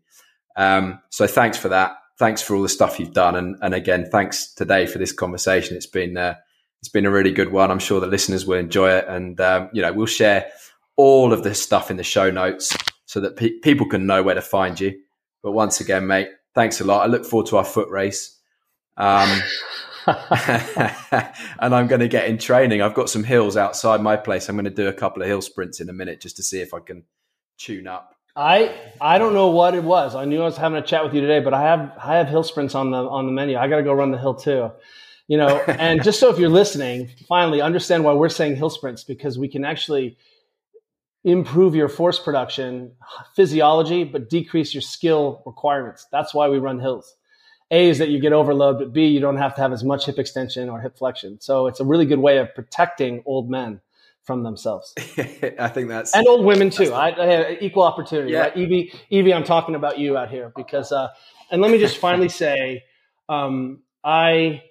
Um, so thanks for that thanks for all the stuff you've done, and and again, thanks today for this conversation. It's been uh, it's been a really good one. I'm sure the listeners will enjoy it, and um, you know we'll share all of this stuff in the show notes so that pe- people can know where to find you. But once again, mate, thanks a lot. I look forward to our foot race. Um, and I'm going to get in training. I've got some hills outside my place. I'm going to do a couple of hill sprints in a minute just to see if I can tune up. I I don't know what it was. I knew I was having a chat with you today, but I have I have hill sprints on the on the menu. I got to go run the hill too. You know, and just so if you're listening, finally understand why we're saying hill sprints because we can actually improve your force production physiology but decrease your skill requirements. That's why we run hills. A is that you get overload, but B, you don't have to have as much hip extension or hip flexion. So it's a really good way of protecting old men from themselves. I think that's and old women too. I, I equal opportunity. Yeah. Right? Ivi, Ivi, I'm talking about you out here because. Uh, and let me just finally say, um, I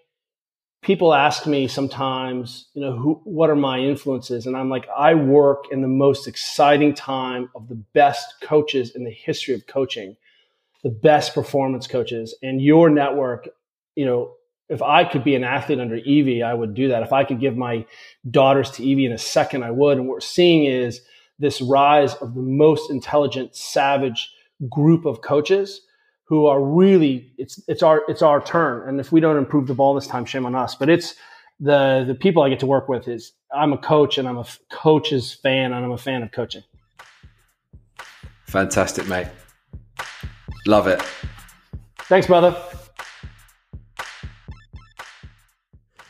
people ask me sometimes, you know, who, what are my influences, and I'm like, I work in the most exciting time of the best coaches in the history of coaching, the best performance coaches, and your network, you know, if I could be an athlete under Ivi, I would do that. If I could give my daughters to Ivi in a second, I would. And what we're seeing is this rise of the most intelligent, savage group of coaches who are really it's it's our it's our turn. And if we don't improve the ball this time, shame on us. But it's the the people I get to work with is I'm a coach and I'm a coach's fan and I'm a fan of coaching. Fantastic, mate. Love it. Thanks, brother.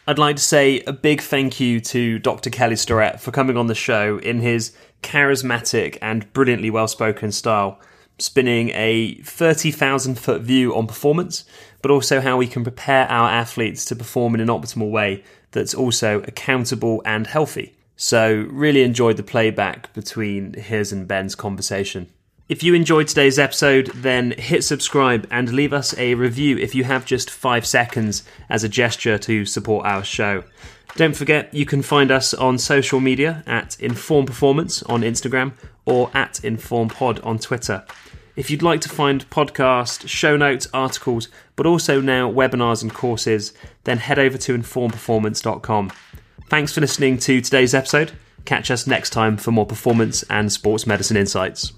I'd like to say a big thank you to Dr. Kelly Starrett for coming on the show in his charismatic and brilliantly well spoken style, spinning a 30,000 foot view on performance, but also how we can prepare our athletes to perform in an optimal way that's also accountable and healthy. So, really enjoyed the playback between his and Ben's conversation. If you enjoyed today's episode, then hit subscribe and leave us a review if you have just five seconds as a gesture to support our show. Don't forget, you can find us on social media at Inform Performance on Instagram or at Inform Pod on Twitter. If you'd like to find podcast, show notes, articles, but also now webinars and courses, then head over to informperformance.com. Thanks for listening to today's episode. Catch us next time for more performance and sports medicine insights.